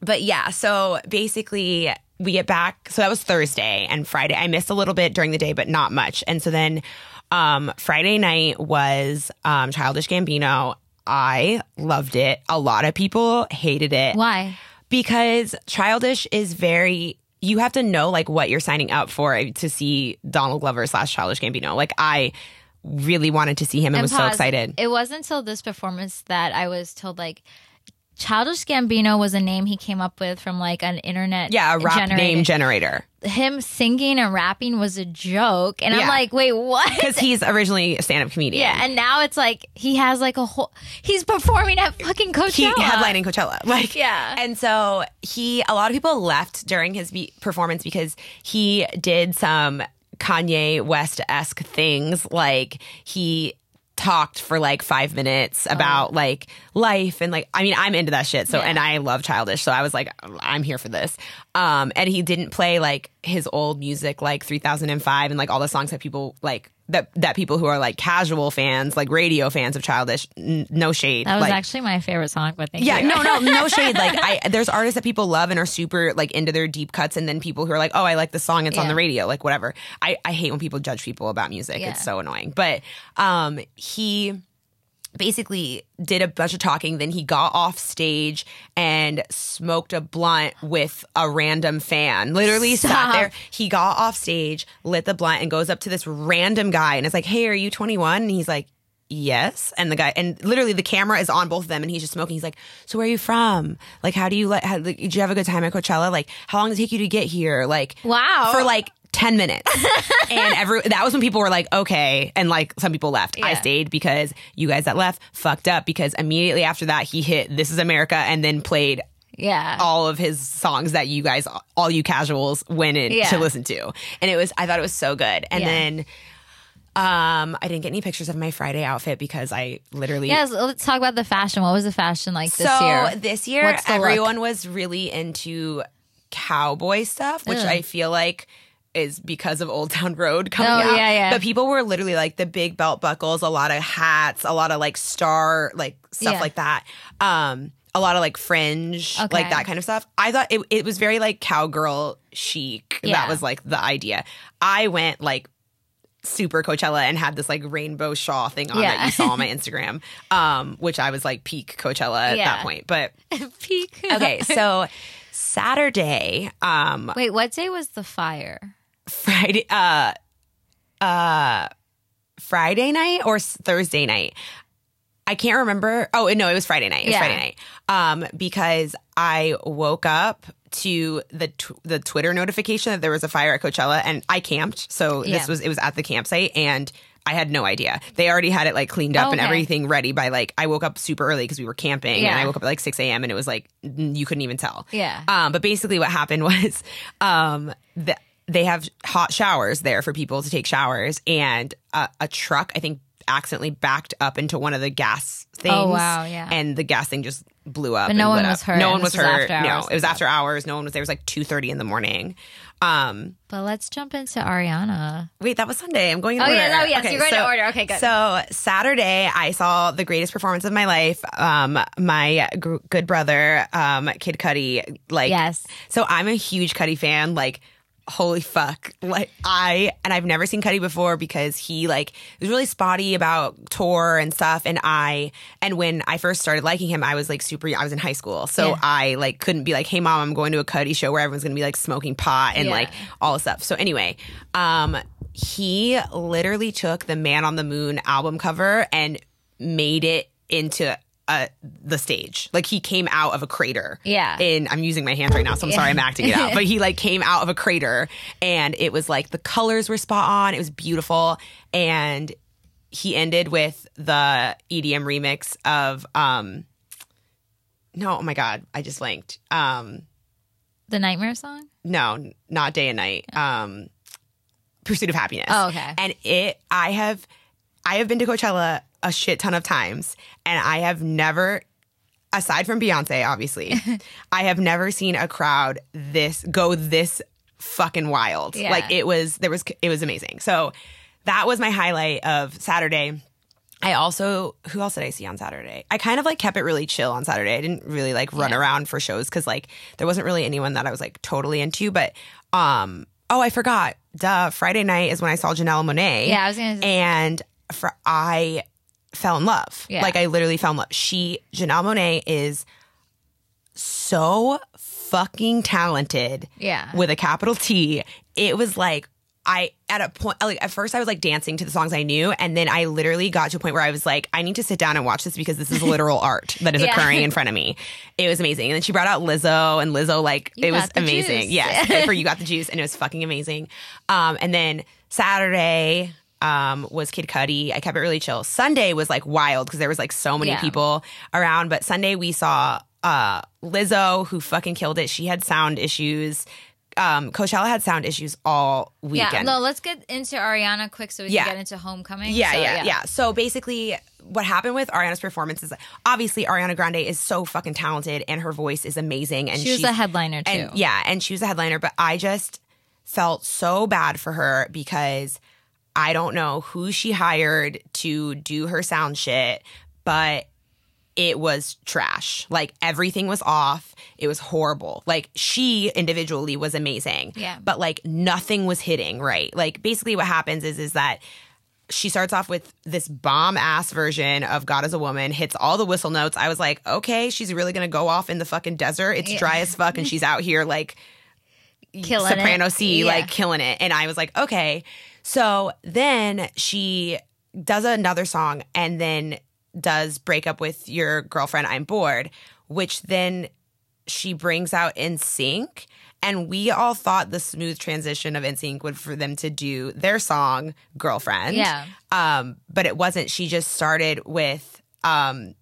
but yeah, so basically we get back. So that was Thursday and Friday. I missed a little bit during the day, but not much. And so then um, Friday night was um, Childish Gambino. I loved it. A lot of people hated it Why? because Childish is very. You have to know like what you're signing up for to see Donald Glover slash Childish Gambino. Like I really wanted to see him and, was so excited. It wasn't until this performance that I was told like Childish Gambino was a name he came up with from like an internet yeah, a rap generated- name generator. Him singing and rapping was a joke, and I'm like, wait, what? because he's originally a stand-up comedian. Yeah, and now it's like he has like a whole. He's performing at fucking he Coachella. headlining Coachella. (laughs) Like, Yeah. And so he, a lot of people left during his be- performance because he did some Kanye West esque things. Like he talked for like five minutes oh. about like life and like I mean I'm into that shit so Yeah. and I love childish so I was like I'm here for this um and he didn't play like his old music like 3005 and like all the songs that people like that that people who are like casual fans like radio fans of childish n- no shade That was like, actually my favorite song, but yeah, you. no, no, no (laughs) shade. Like, I there's artists that people love and are super like into their deep cuts, and then people who are like, oh, I like the song, it's on the radio, like whatever. I I hate when people judge people about music. Yeah. It's so annoying. But um, he basically did a bunch of talking. Then he got off stage and smoked a blunt with a random fan. Literally sat there. He got off stage, lit the blunt, and goes up to this random guy and is like, "Hey, are you 21?" And he's like. Yes, and the guy, and literally the camera is on both of them, and he's just smoking. He's like, "So where are you from? Like, how do you like? How, like, did you have a good time at Coachella? Like, how long did it take you to get here? Like, Wow. for like 10 minutes. (laughs) and every that was when people were like, okay. And like some people left. I stayed because you guys that left fucked up because immediately after that he hit This is America and then played Yeah. all of his songs that you guys all you casuals went in Yeah. to listen to. And it was I thought it was so good. And Yeah. then um I didn't get any pictures of my Friday outfit because I literally Yes, let's talk about the fashion. What was the fashion like this so year? this year, the look? everyone was really into cowboy stuff, which Ugh. I feel like is because of Old Town Road coming Oh, out. yeah, yeah. But people were literally like the big belt buckles, a lot of hats, a lot of like star like stuff Yeah. like that. Um, a lot of like fringe, Okay. like that kind of stuff. I thought it, it was very like cowgirl chic. Yeah. That was like the idea. I went like super Coachella and had this like rainbow shawl thing on that you saw on my (laughs) Instagram, um, which I was like peak Coachella at Yeah. that point. But (laughs) Peak. okay, so Saturday, um, Wait, what day was the fire? Friday, uh, uh, Friday night or Thursday night. I can't remember. Oh no, it was Friday night. It was Yeah. Friday night. Um, because I woke up to the tw- the Twitter notification that there was a fire at Coachella, and I camped. So Yeah. this was it was at the campsite, and I had no idea. They already had it like cleaned up and Okay. everything ready by like I woke up super early because we were camping, and I woke up at like six a.m. and it was like you couldn't even tell. Yeah. Um, but basically, what happened (laughs) was, um, the, they have hot showers there for people to take showers, and uh, a truck, I think, accidentally backed up into one of the gas things. Oh, wow, yeah. And the gas thing just blew up. But no and one was up. hurt, No one was was hurt. after no, it was after hours. No one was there. It was like two thirty in the morning. Um, But let's jump into Ariana. Wait, that was Sunday. I'm going in Oh, order. yeah, no, yes, you're going to order. Okay, good. So Saturday, I saw the greatest performance of my life. Um, my gr- good brother, um, Kid Cudi. Like, Yes. So I'm a huge Cudi fan. Like, holy fuck! Like I and I've never seen Cudi before because he like was really spotty about tour and stuff. And I and when I first started liking him, I was like super. I was in high school, so Yeah. I like couldn't be like, hey mom, I'm going to a Cudi show where everyone's gonna be like smoking pot and Yeah. like all this stuff. So anyway, um, he literally took the Man on the Moon album cover and made it into uh, the stage. Like he came out of a crater. Yeah. And I'm using my hands right now, so I'm sorry I'm acting it out. (laughs) But he like came out of a crater and it was like the colors were spot on. It was beautiful. And he ended with the EDM remix of um no, oh my god, I just blanked. Um The Nightmare song? no, not day and night. Um, Pursuit of Happiness. Oh, okay. And it, I have, I have been to Coachella a shit ton of times, and I have never, aside from Beyonce, obviously, (laughs) I have never seen a crowd this go this fucking wild. Yeah. Like it was there was it was amazing. So that was my highlight of Saturday. I also who else did I see on Saturday? I kind of like kept it really chill on Saturday. I didn't really like run Yeah. around for shows cuz like there wasn't really anyone that I was like totally into, but um oh, I forgot. Duh, Friday night is when I saw Janelle Monáe. Yeah, I was gonna- And for I fell in love. Yeah. Like I literally fell in love. She Janelle Monáe is so fucking talented. Yeah. With a capital T. It was like I at a point like at first I was like dancing to the songs I knew and then I literally got to a point where I was like I need to sit down and watch this because this is literal (laughs) art that is Yeah. occurring in front of me. It was amazing. And then she brought out Lizzo and Lizzo like You it was amazing. juice. Yes. (laughs) for you got the juice and it was fucking amazing. Um and then Saturday um, was Kid Cudi. I kept it really chill. Sunday was like wild because there was like so many Yeah. people around. But Sunday we saw uh, Lizzo who fucking killed it. She had sound issues. Um, Coachella had sound issues all Yeah, weekend. no, let's get into Ariana quick so we Yeah. can get into homecoming. Yeah, So, yeah, yeah, So basically, what happened with Ariana's performance is obviously Ariana Grande is so fucking talented and her voice is amazing. And She was she's- a headliner too. and yeah, and she was a headliner, but I just felt so bad for her because I don't know who she hired to do her sound shit, but it was trash. Like everything was off. It was horrible. Like she individually was amazing. Yeah. But like nothing was hitting right. Like basically what happens is is that she starts off with this bomb ass version of God as a Woman, hits all the whistle notes. I was like, okay, she's really gonna go off in the fucking desert. It's dry as fuck, and she's out here like (laughs) Killing soprano it. C, Yeah. like killing it. And I was like, okay. So then she does another song and then does break up with your girlfriend, I'm bored, which then she brings out NSYNC. And we all thought the smooth transition of NSYNC would for them to do their song "Girlfriend." Yeah. Um, but it wasn't. She just started with um,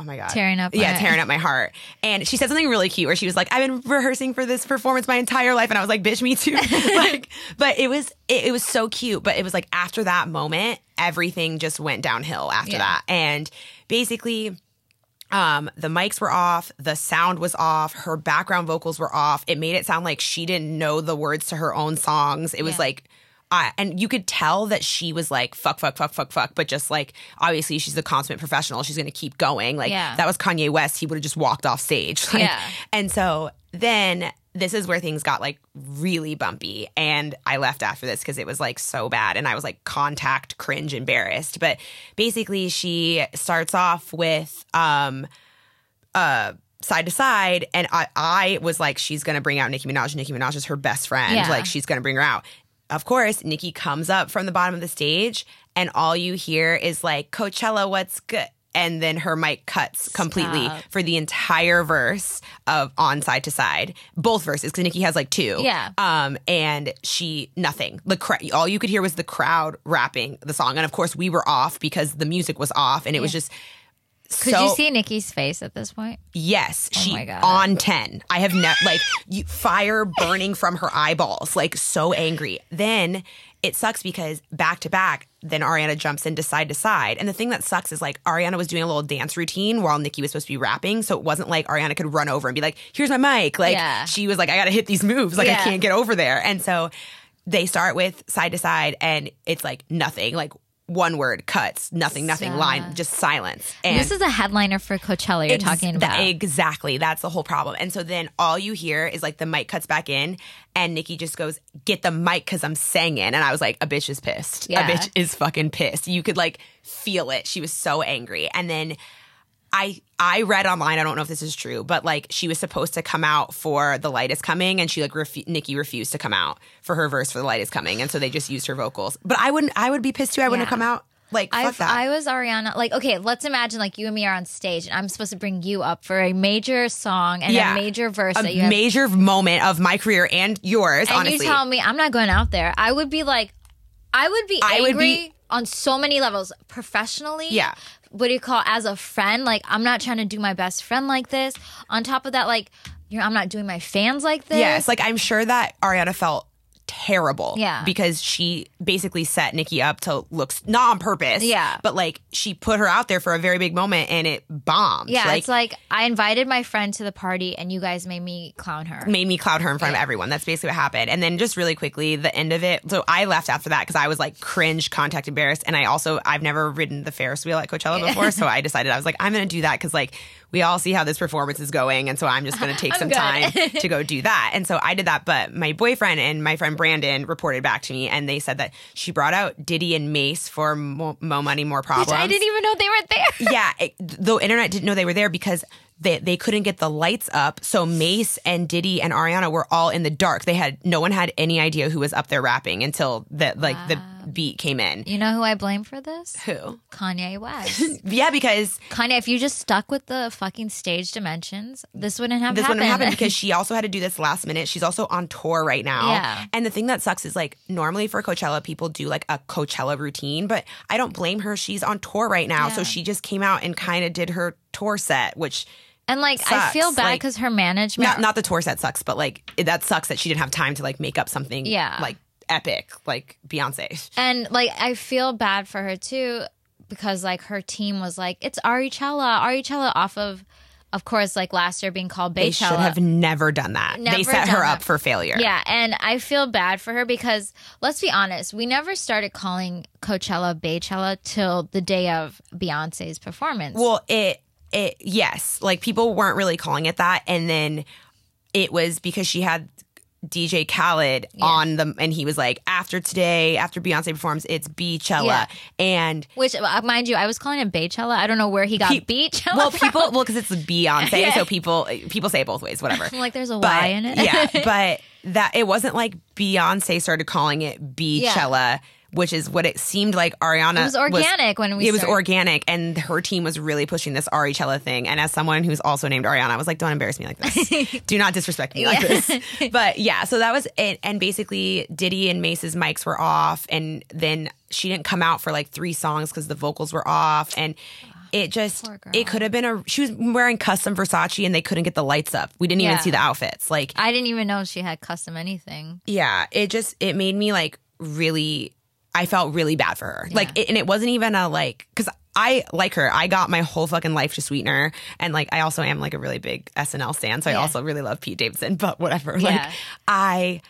oh my god, Tearing up yeah, my- tearing up my heart. And she said something really cute where she was like, "I've been rehearsing for this performance my entire life," and I was like, "Bitch, me too." (laughs) (laughs) like, but it was it, it was so cute. But it was like after that moment, everything just went downhill after Yeah. that, and basically. Um, the mics were off, the sound was off, her background vocals were off. It made it sound like she didn't know the words to her own songs. It was Yeah. like I, and you could tell that she was like fuck fuck fuck fuck fuck but just like obviously she's a consummate professional. She's gonna keep going. Like Yeah. that was kanye west. He would have just walked off stage. (laughs) Like, Yeah. and so then this is where things got like really bumpy and i left after this because it was like so bad and i was like contact cringe embarrassed. But basically she starts off with um uh side to side and I, I was like she's gonna bring out nicki minaj nicki minaj is her best friend. Yeah. like she's gonna bring her out of course Nicki comes up from the bottom of the stage and all you hear is like coachella what's good? And then her mic cuts completely Stop. for the entire verse of on side to side. Both verses because nicki has like two. Yeah. um and she nothing. The cra- all you could hear was the crowd rapping the song. And of course we were off because the music was off and it was just Could so you see Nicki's face at this point? Yes, oh she Oh my God. on 10. I have never like you, fire burning from her eyeballs, like so angry. Then it sucks because back to back, then Ariana jumps into side to side. And the thing that sucks is like Ariana was doing a little dance routine while Nicki was supposed to be rapping. So it wasn't like Ariana could run over and be like, here's my mic. Like Yeah. she was like, I gotta hit these moves. Like I can't get over there. And so they start with side to side and it's like nothing, like one word cuts, nothing, nothing, line, just silence. And this is a headliner for Coachella you're Ex- talking about. exactly. That's the whole problem. And so then all you hear is like the mic cuts back in, and Nicki just goes, "Get the mic because I'm singing." And I was like, "A bitch is pissed. Yeah. A bitch is fucking pissed." You could like feel it. She was so angry. And then I I read online. I don't know if this is true, but like she was supposed to come out for the light is coming, and she like refu- Nicki refused to come out for her verse for the light is coming, and so they just used her vocals. But I wouldn't. I would be pissed too. I wouldn't Yeah. have come out. Like fuck I've, that. I was Ariana. Like, okay, let's imagine like you and me are on stage, and I'm supposed to bring you up for a major song and a major verse a that you have. major moment of my career and yours. and honestly, you tell me I'm not going out there. I would be like, I would be I angry would be- on so many levels. Professionally, Yeah. What do you call as a friend? Like, I'm not trying to do my best friend like this. On top of that, like, you know, I'm not doing my fans like this. Yes, like I'm sure that Ariana felt terrible. Yeah. Because she basically set Nicki up to look not on purpose. Yeah. But like she put her out there for a very big moment and it bombed. Yeah, Like, it's like I invited my friend to the party and you guys made me clown her. made me clown her in front of everyone. That's basically what happened. And then just really quickly, the end of it. So I left after that because I was like cringe, contact embarrassed. And I also, I've never ridden the Ferris wheel at Coachella before. so (laughs) I decided I was like, I'm going to do that because like we all see how this performance is going. And so I'm just going to take (laughs) some good. time (laughs) to go do that. And so I did that. But my boyfriend and my friend Brandon reported back to me and they said that she brought out Diddy and Mase for Mo, Mo Money, More Problems. Which I didn't even know they were there. (laughs) yeah, it, the internet didn't know they were there because they they couldn't get the lights up. So Mase and Diddy and Ariana were all in the dark. They had no one had any idea who was up there rapping until the like the beat came in. You know who I blame for this? Who? Kanye West. (laughs) Yeah, because Kanye, if you just stuck with the fucking stage dimensions, this wouldn't have this happened. wouldn't happen because she also had to do this last minute. She's also on tour right now. Yeah. And the thing that sucks is like normally for Coachella, people do like a Coachella routine, but I don't blame her. She's on tour right now. So she just came out and kind of did her tour set, which and like I feel bad Like- because her management. not not the tour set sucks, but like it- that sucks that she didn't have time to like make up something Yeah. like epic like Beyonce. (laughs) and like I feel bad for her too because like her team was like it's Ari Chella, Ari Chella off of, of course, like last year being called They should have never done that. they set her done up for failure. Yeah, and I feel bad for her because let's be honest, we never started calling Coachella Baychella till the day of Beyonce's performance. Well, it it yes, like people weren't really calling it that, and then it was because she had DJ Khaled on the, and he was like, after today, after Beyonce performs, it's Beachella, Yeah. and Which, uh, mind you, I was calling it Baychella. I don't know where he got Pe- Beachella. well, from. people, well, because it's Beyonce, (laughs) Yeah. so people people say it both ways, whatever. (laughs) Like, there's a but Y in it. yeah, (laughs) but that it wasn't like Beyonce started calling it Beachella, which is what it seemed like. Ariana It was organic when we It was organic, and her team was really pushing this Arichella thing. And as someone who's also named Ariana, I was like, don't embarrass me like this. (laughs) Do not disrespect me like this. (laughs) But yeah, so that was it. And basically, Diddy and Mase's mics were off, and then she didn't come out for like three songs because the vocals were off, and. It ah, just it could have been a she was wearing custom Versace and they couldn't get the lights up. We didn't even see the outfits. Like I didn't even know she had custom anything. yeah, it just it made me like really I felt really bad for her. Like it, and it wasn't even a like cuz I like her. I got my whole fucking life to Sweetener and like I also am like a really big SNL stan, so I also really love Pete Davidson, but whatever. (laughs) Like I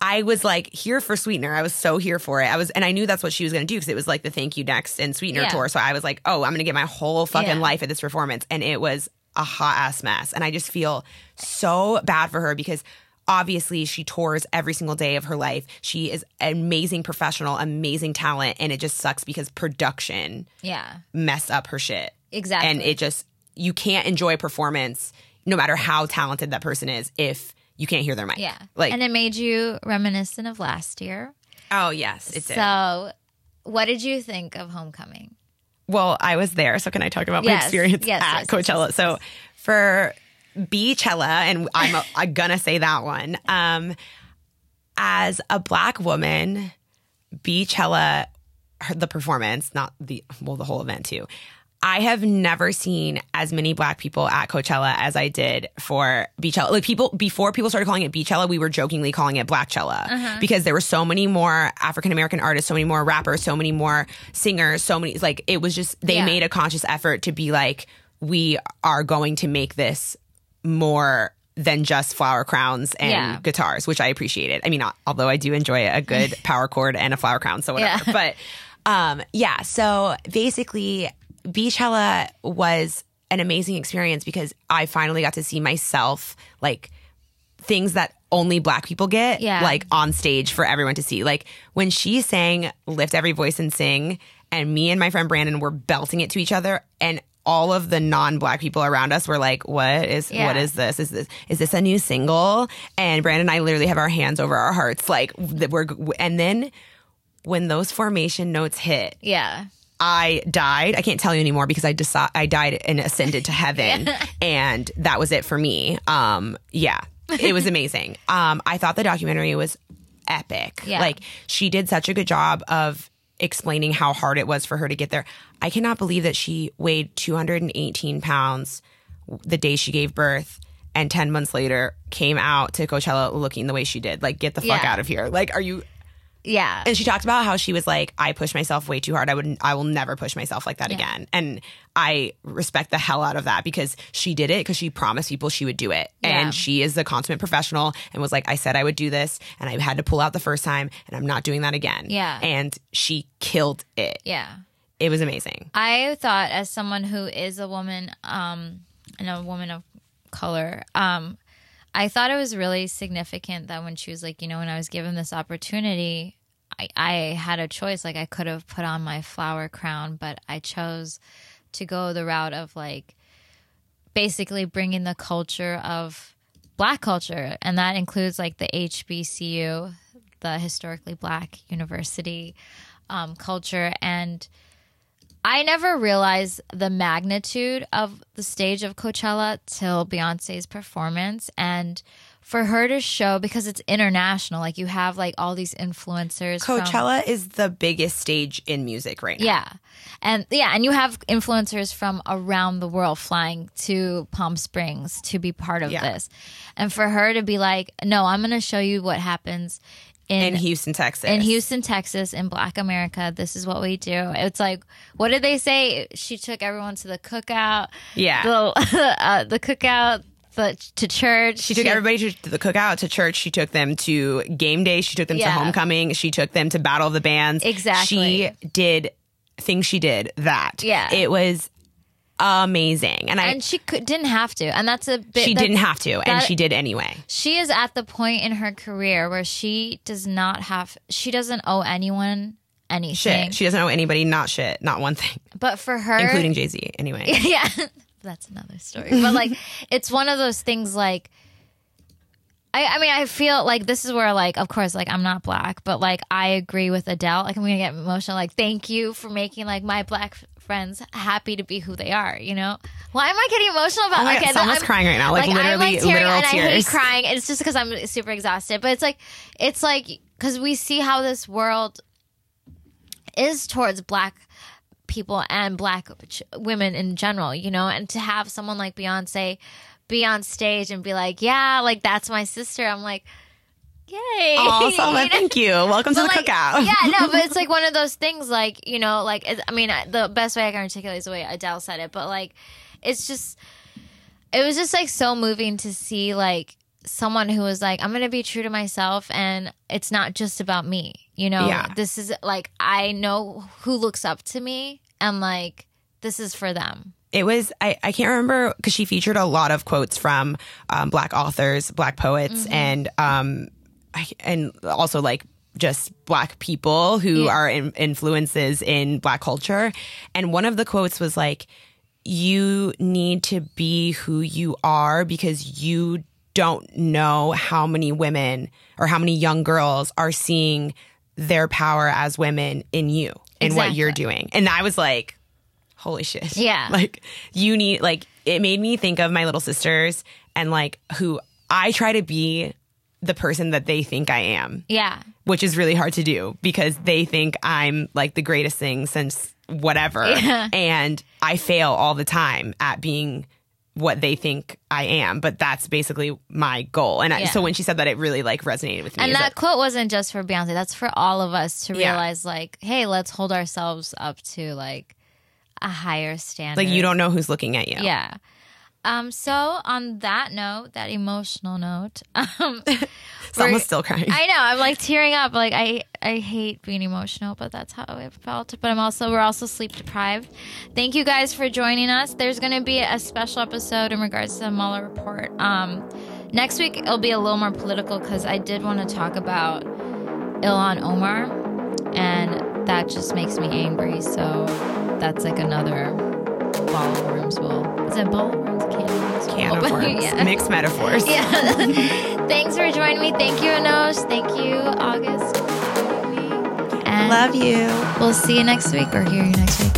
I was like here for Sweetener. I was so here for it. I was, and I knew that's what she was going to do because it was like the Thank You Next and Sweetener Yeah. tour. So I was like, oh, I'm going to get my whole fucking Yeah. life at this performance, and it was a hot ass mess. And I just feel so bad for her because obviously she tours every single day of her life. She is an amazing professional, amazing talent, and it just sucks because production Yeah. messed up her shit. Exactly. And it just you can't enjoy a performance no matter how talented that person is if you can't hear their mic. Yeah. Like and it made you reminiscent of last year. oh yes, it did. So, what did you think of Homecoming? Well, I was there, so can I talk about my experience yes, at yes, yes, Coachella? So for Beachella, and I'm, I'm gonna say that one. Um, as a black woman, Beachella, her- the performance, not the well, the whole event too. I have never seen as many black people at Coachella as I did for Beachella. Like people before people started calling it Beachella, we were jokingly calling it Blackchella because there were so many more African American artists, so many more rappers, so many more singers, so many like it was just they Yeah. made a conscious effort to be like we are going to make this more than just flower crowns and Yeah. guitars, which I appreciated. I mean, although I do enjoy a good (laughs) power chord and a flower crown, so whatever. Yeah. But um, yeah, so basically, Beachella was an amazing experience because I finally got to see myself like things that only black people get Yeah. like on stage for everyone to see. Like when she sang Lift Every Voice and Sing and me and my friend Brandon were belting it to each other and all of the non-black people around us were like, "What is Yeah. what is this? Is this is this a new single?" And Brandon and I literally have our hands over our hearts like that we're and then when those formation notes hit, Yeah. I died. I can't tell you anymore because I I died and ascended to heaven, (laughs) and that was it for me. Um, yeah, it was amazing. (laughs) Um, I thought the documentary was epic. Yeah. Like she did such a good job of explaining how hard it was for her to get there. I cannot believe that she weighed 218 pounds the day she gave birth and 10 months later came out to Coachella looking the way she did. Like, get the fuck Yeah. out of here. Like, are you. Yeah. And she talked about how she was like, I push myself way too hard. I would, I will never push myself like that again. And I respect the hell out of that because she did it because she promised people she would do it. Yeah. And she is the consummate professional and was like, I said I would do this and I had to pull out the first time and I'm not doing that again. Yeah. And she killed it. yeah. It was amazing. I thought as someone who is a woman um and a woman of color, um I thought it was really significant that when she was like, you know, when I was given this opportunity, I, I had a choice. Like I could have put on my flower crown, but I chose to go the route of like basically bringing the culture of black culture and that includes like the hbcu the historically black university um, culture and i never realized the magnitude of the stage of coachella till beyonce's performance and for her to show because it's international like you have like all these influencers from- Coachella is the biggest stage in music right now. yeah. And yeah, and you have influencers from around the world flying to Palm Springs to be part of Yeah. this. And for her to be like, "No, I'm going to show you what happens in In Houston, Texas. in Houston, Texas, in Black America. This is what we do." It's like, what did they say? She took everyone to the cookout. Yeah. The (laughs) uh, the cookout the, to church. She took everybody to, to the cookout, to church. She took them to game day. She took them Yeah. to homecoming. She took them to Battle of the Bands. Exactly. She did things she did that. Yeah. It was amazing. And I and she could, didn't have to, and that's a bit. she didn't have to, and that- she did anyway. she is at the point in her career where she does not have she doesn't owe anyone anything Shit. She doesn't owe anybody, not shit, not one thing, but for her including Jay Z. Anyway. (laughs) yeah that's another story but like (laughs) it's one of those things like I, I mean, I feel like this is where, like, of course, like I'm not black, but like I agree with Adele. Like I'm gonna get emotional. Like, thank you for making like my black friends happy to be who they are. You know, why am I getting emotional about? Oh my God, Selma's crying right now, like, I'm, literally tearing, literal and I hate crying. It's just because I'm super exhausted. But it's like, it's like because we see how this world is towards black people and black ch- women in general, you know, and to have someone like Beyonce be on stage and be like, yeah, like that's my sister. I'm like, yay. Awesome. (laughs) You know? thank you. Welcome to the like, cookout. yeah, no, but it's like (laughs) one of those things, like you know, like I mean, I- the best way I can articulate is the way Adele said it, but like, it's just, it was just like so moving to see like someone who was like, I'm gonna be true to myself, and it's not just about me, you know. Yeah. This is like I know who looks up to me, and like this is for them. it was I, I can't remember because she featured a lot of quotes from um, black authors black poets Mm-hmm. and um I, and also like just black people who Yeah. are in, influences in black culture and one of the quotes was like you need to be who you are because you don't know how many women or how many young girls are seeing their power as women in you and what you're doing and i was like holy shit. (laughs) Yeah. Like you need like it made me think of my little sisters and like who I try to be the person that they think I am, Yeah, which is really hard to do because they think I'm like the greatest thing since whatever. (laughs) Yeah. And I fail all the time at being what they think I am, but that's basically my goal. And I, so when she said that, it really like resonated with me. and that quote wasn't just for Beyonce. That's for all of us to Yeah. realize, like, hey, let's hold ourselves up to like a higher standard. like you don't know who's looking at you. Yeah. Um. So on that note, that emotional note, (laughs) um, (laughs) we're- still crying. I know I'm like tearing up. Like I, I hate being emotional, but that's how I felt. But I'm also we're also sleep deprived. Thank you guys for joining us. There's going to be a special episode in regards to the Mueller report. Um, next week it'll be a little more political because I did want to talk about Ilhan Omar, and that just makes me angry. So that's like another ball of worms. Will is it ball of worms? Can of worms? Can of Open- (laughs) worms. yeah. Mixed metaphors. (laughs) Yeah. Thanks for joining me. Thank you, Anosh. Thank you, August. for joining me. And Love you. We'll see you next week or hear you next week.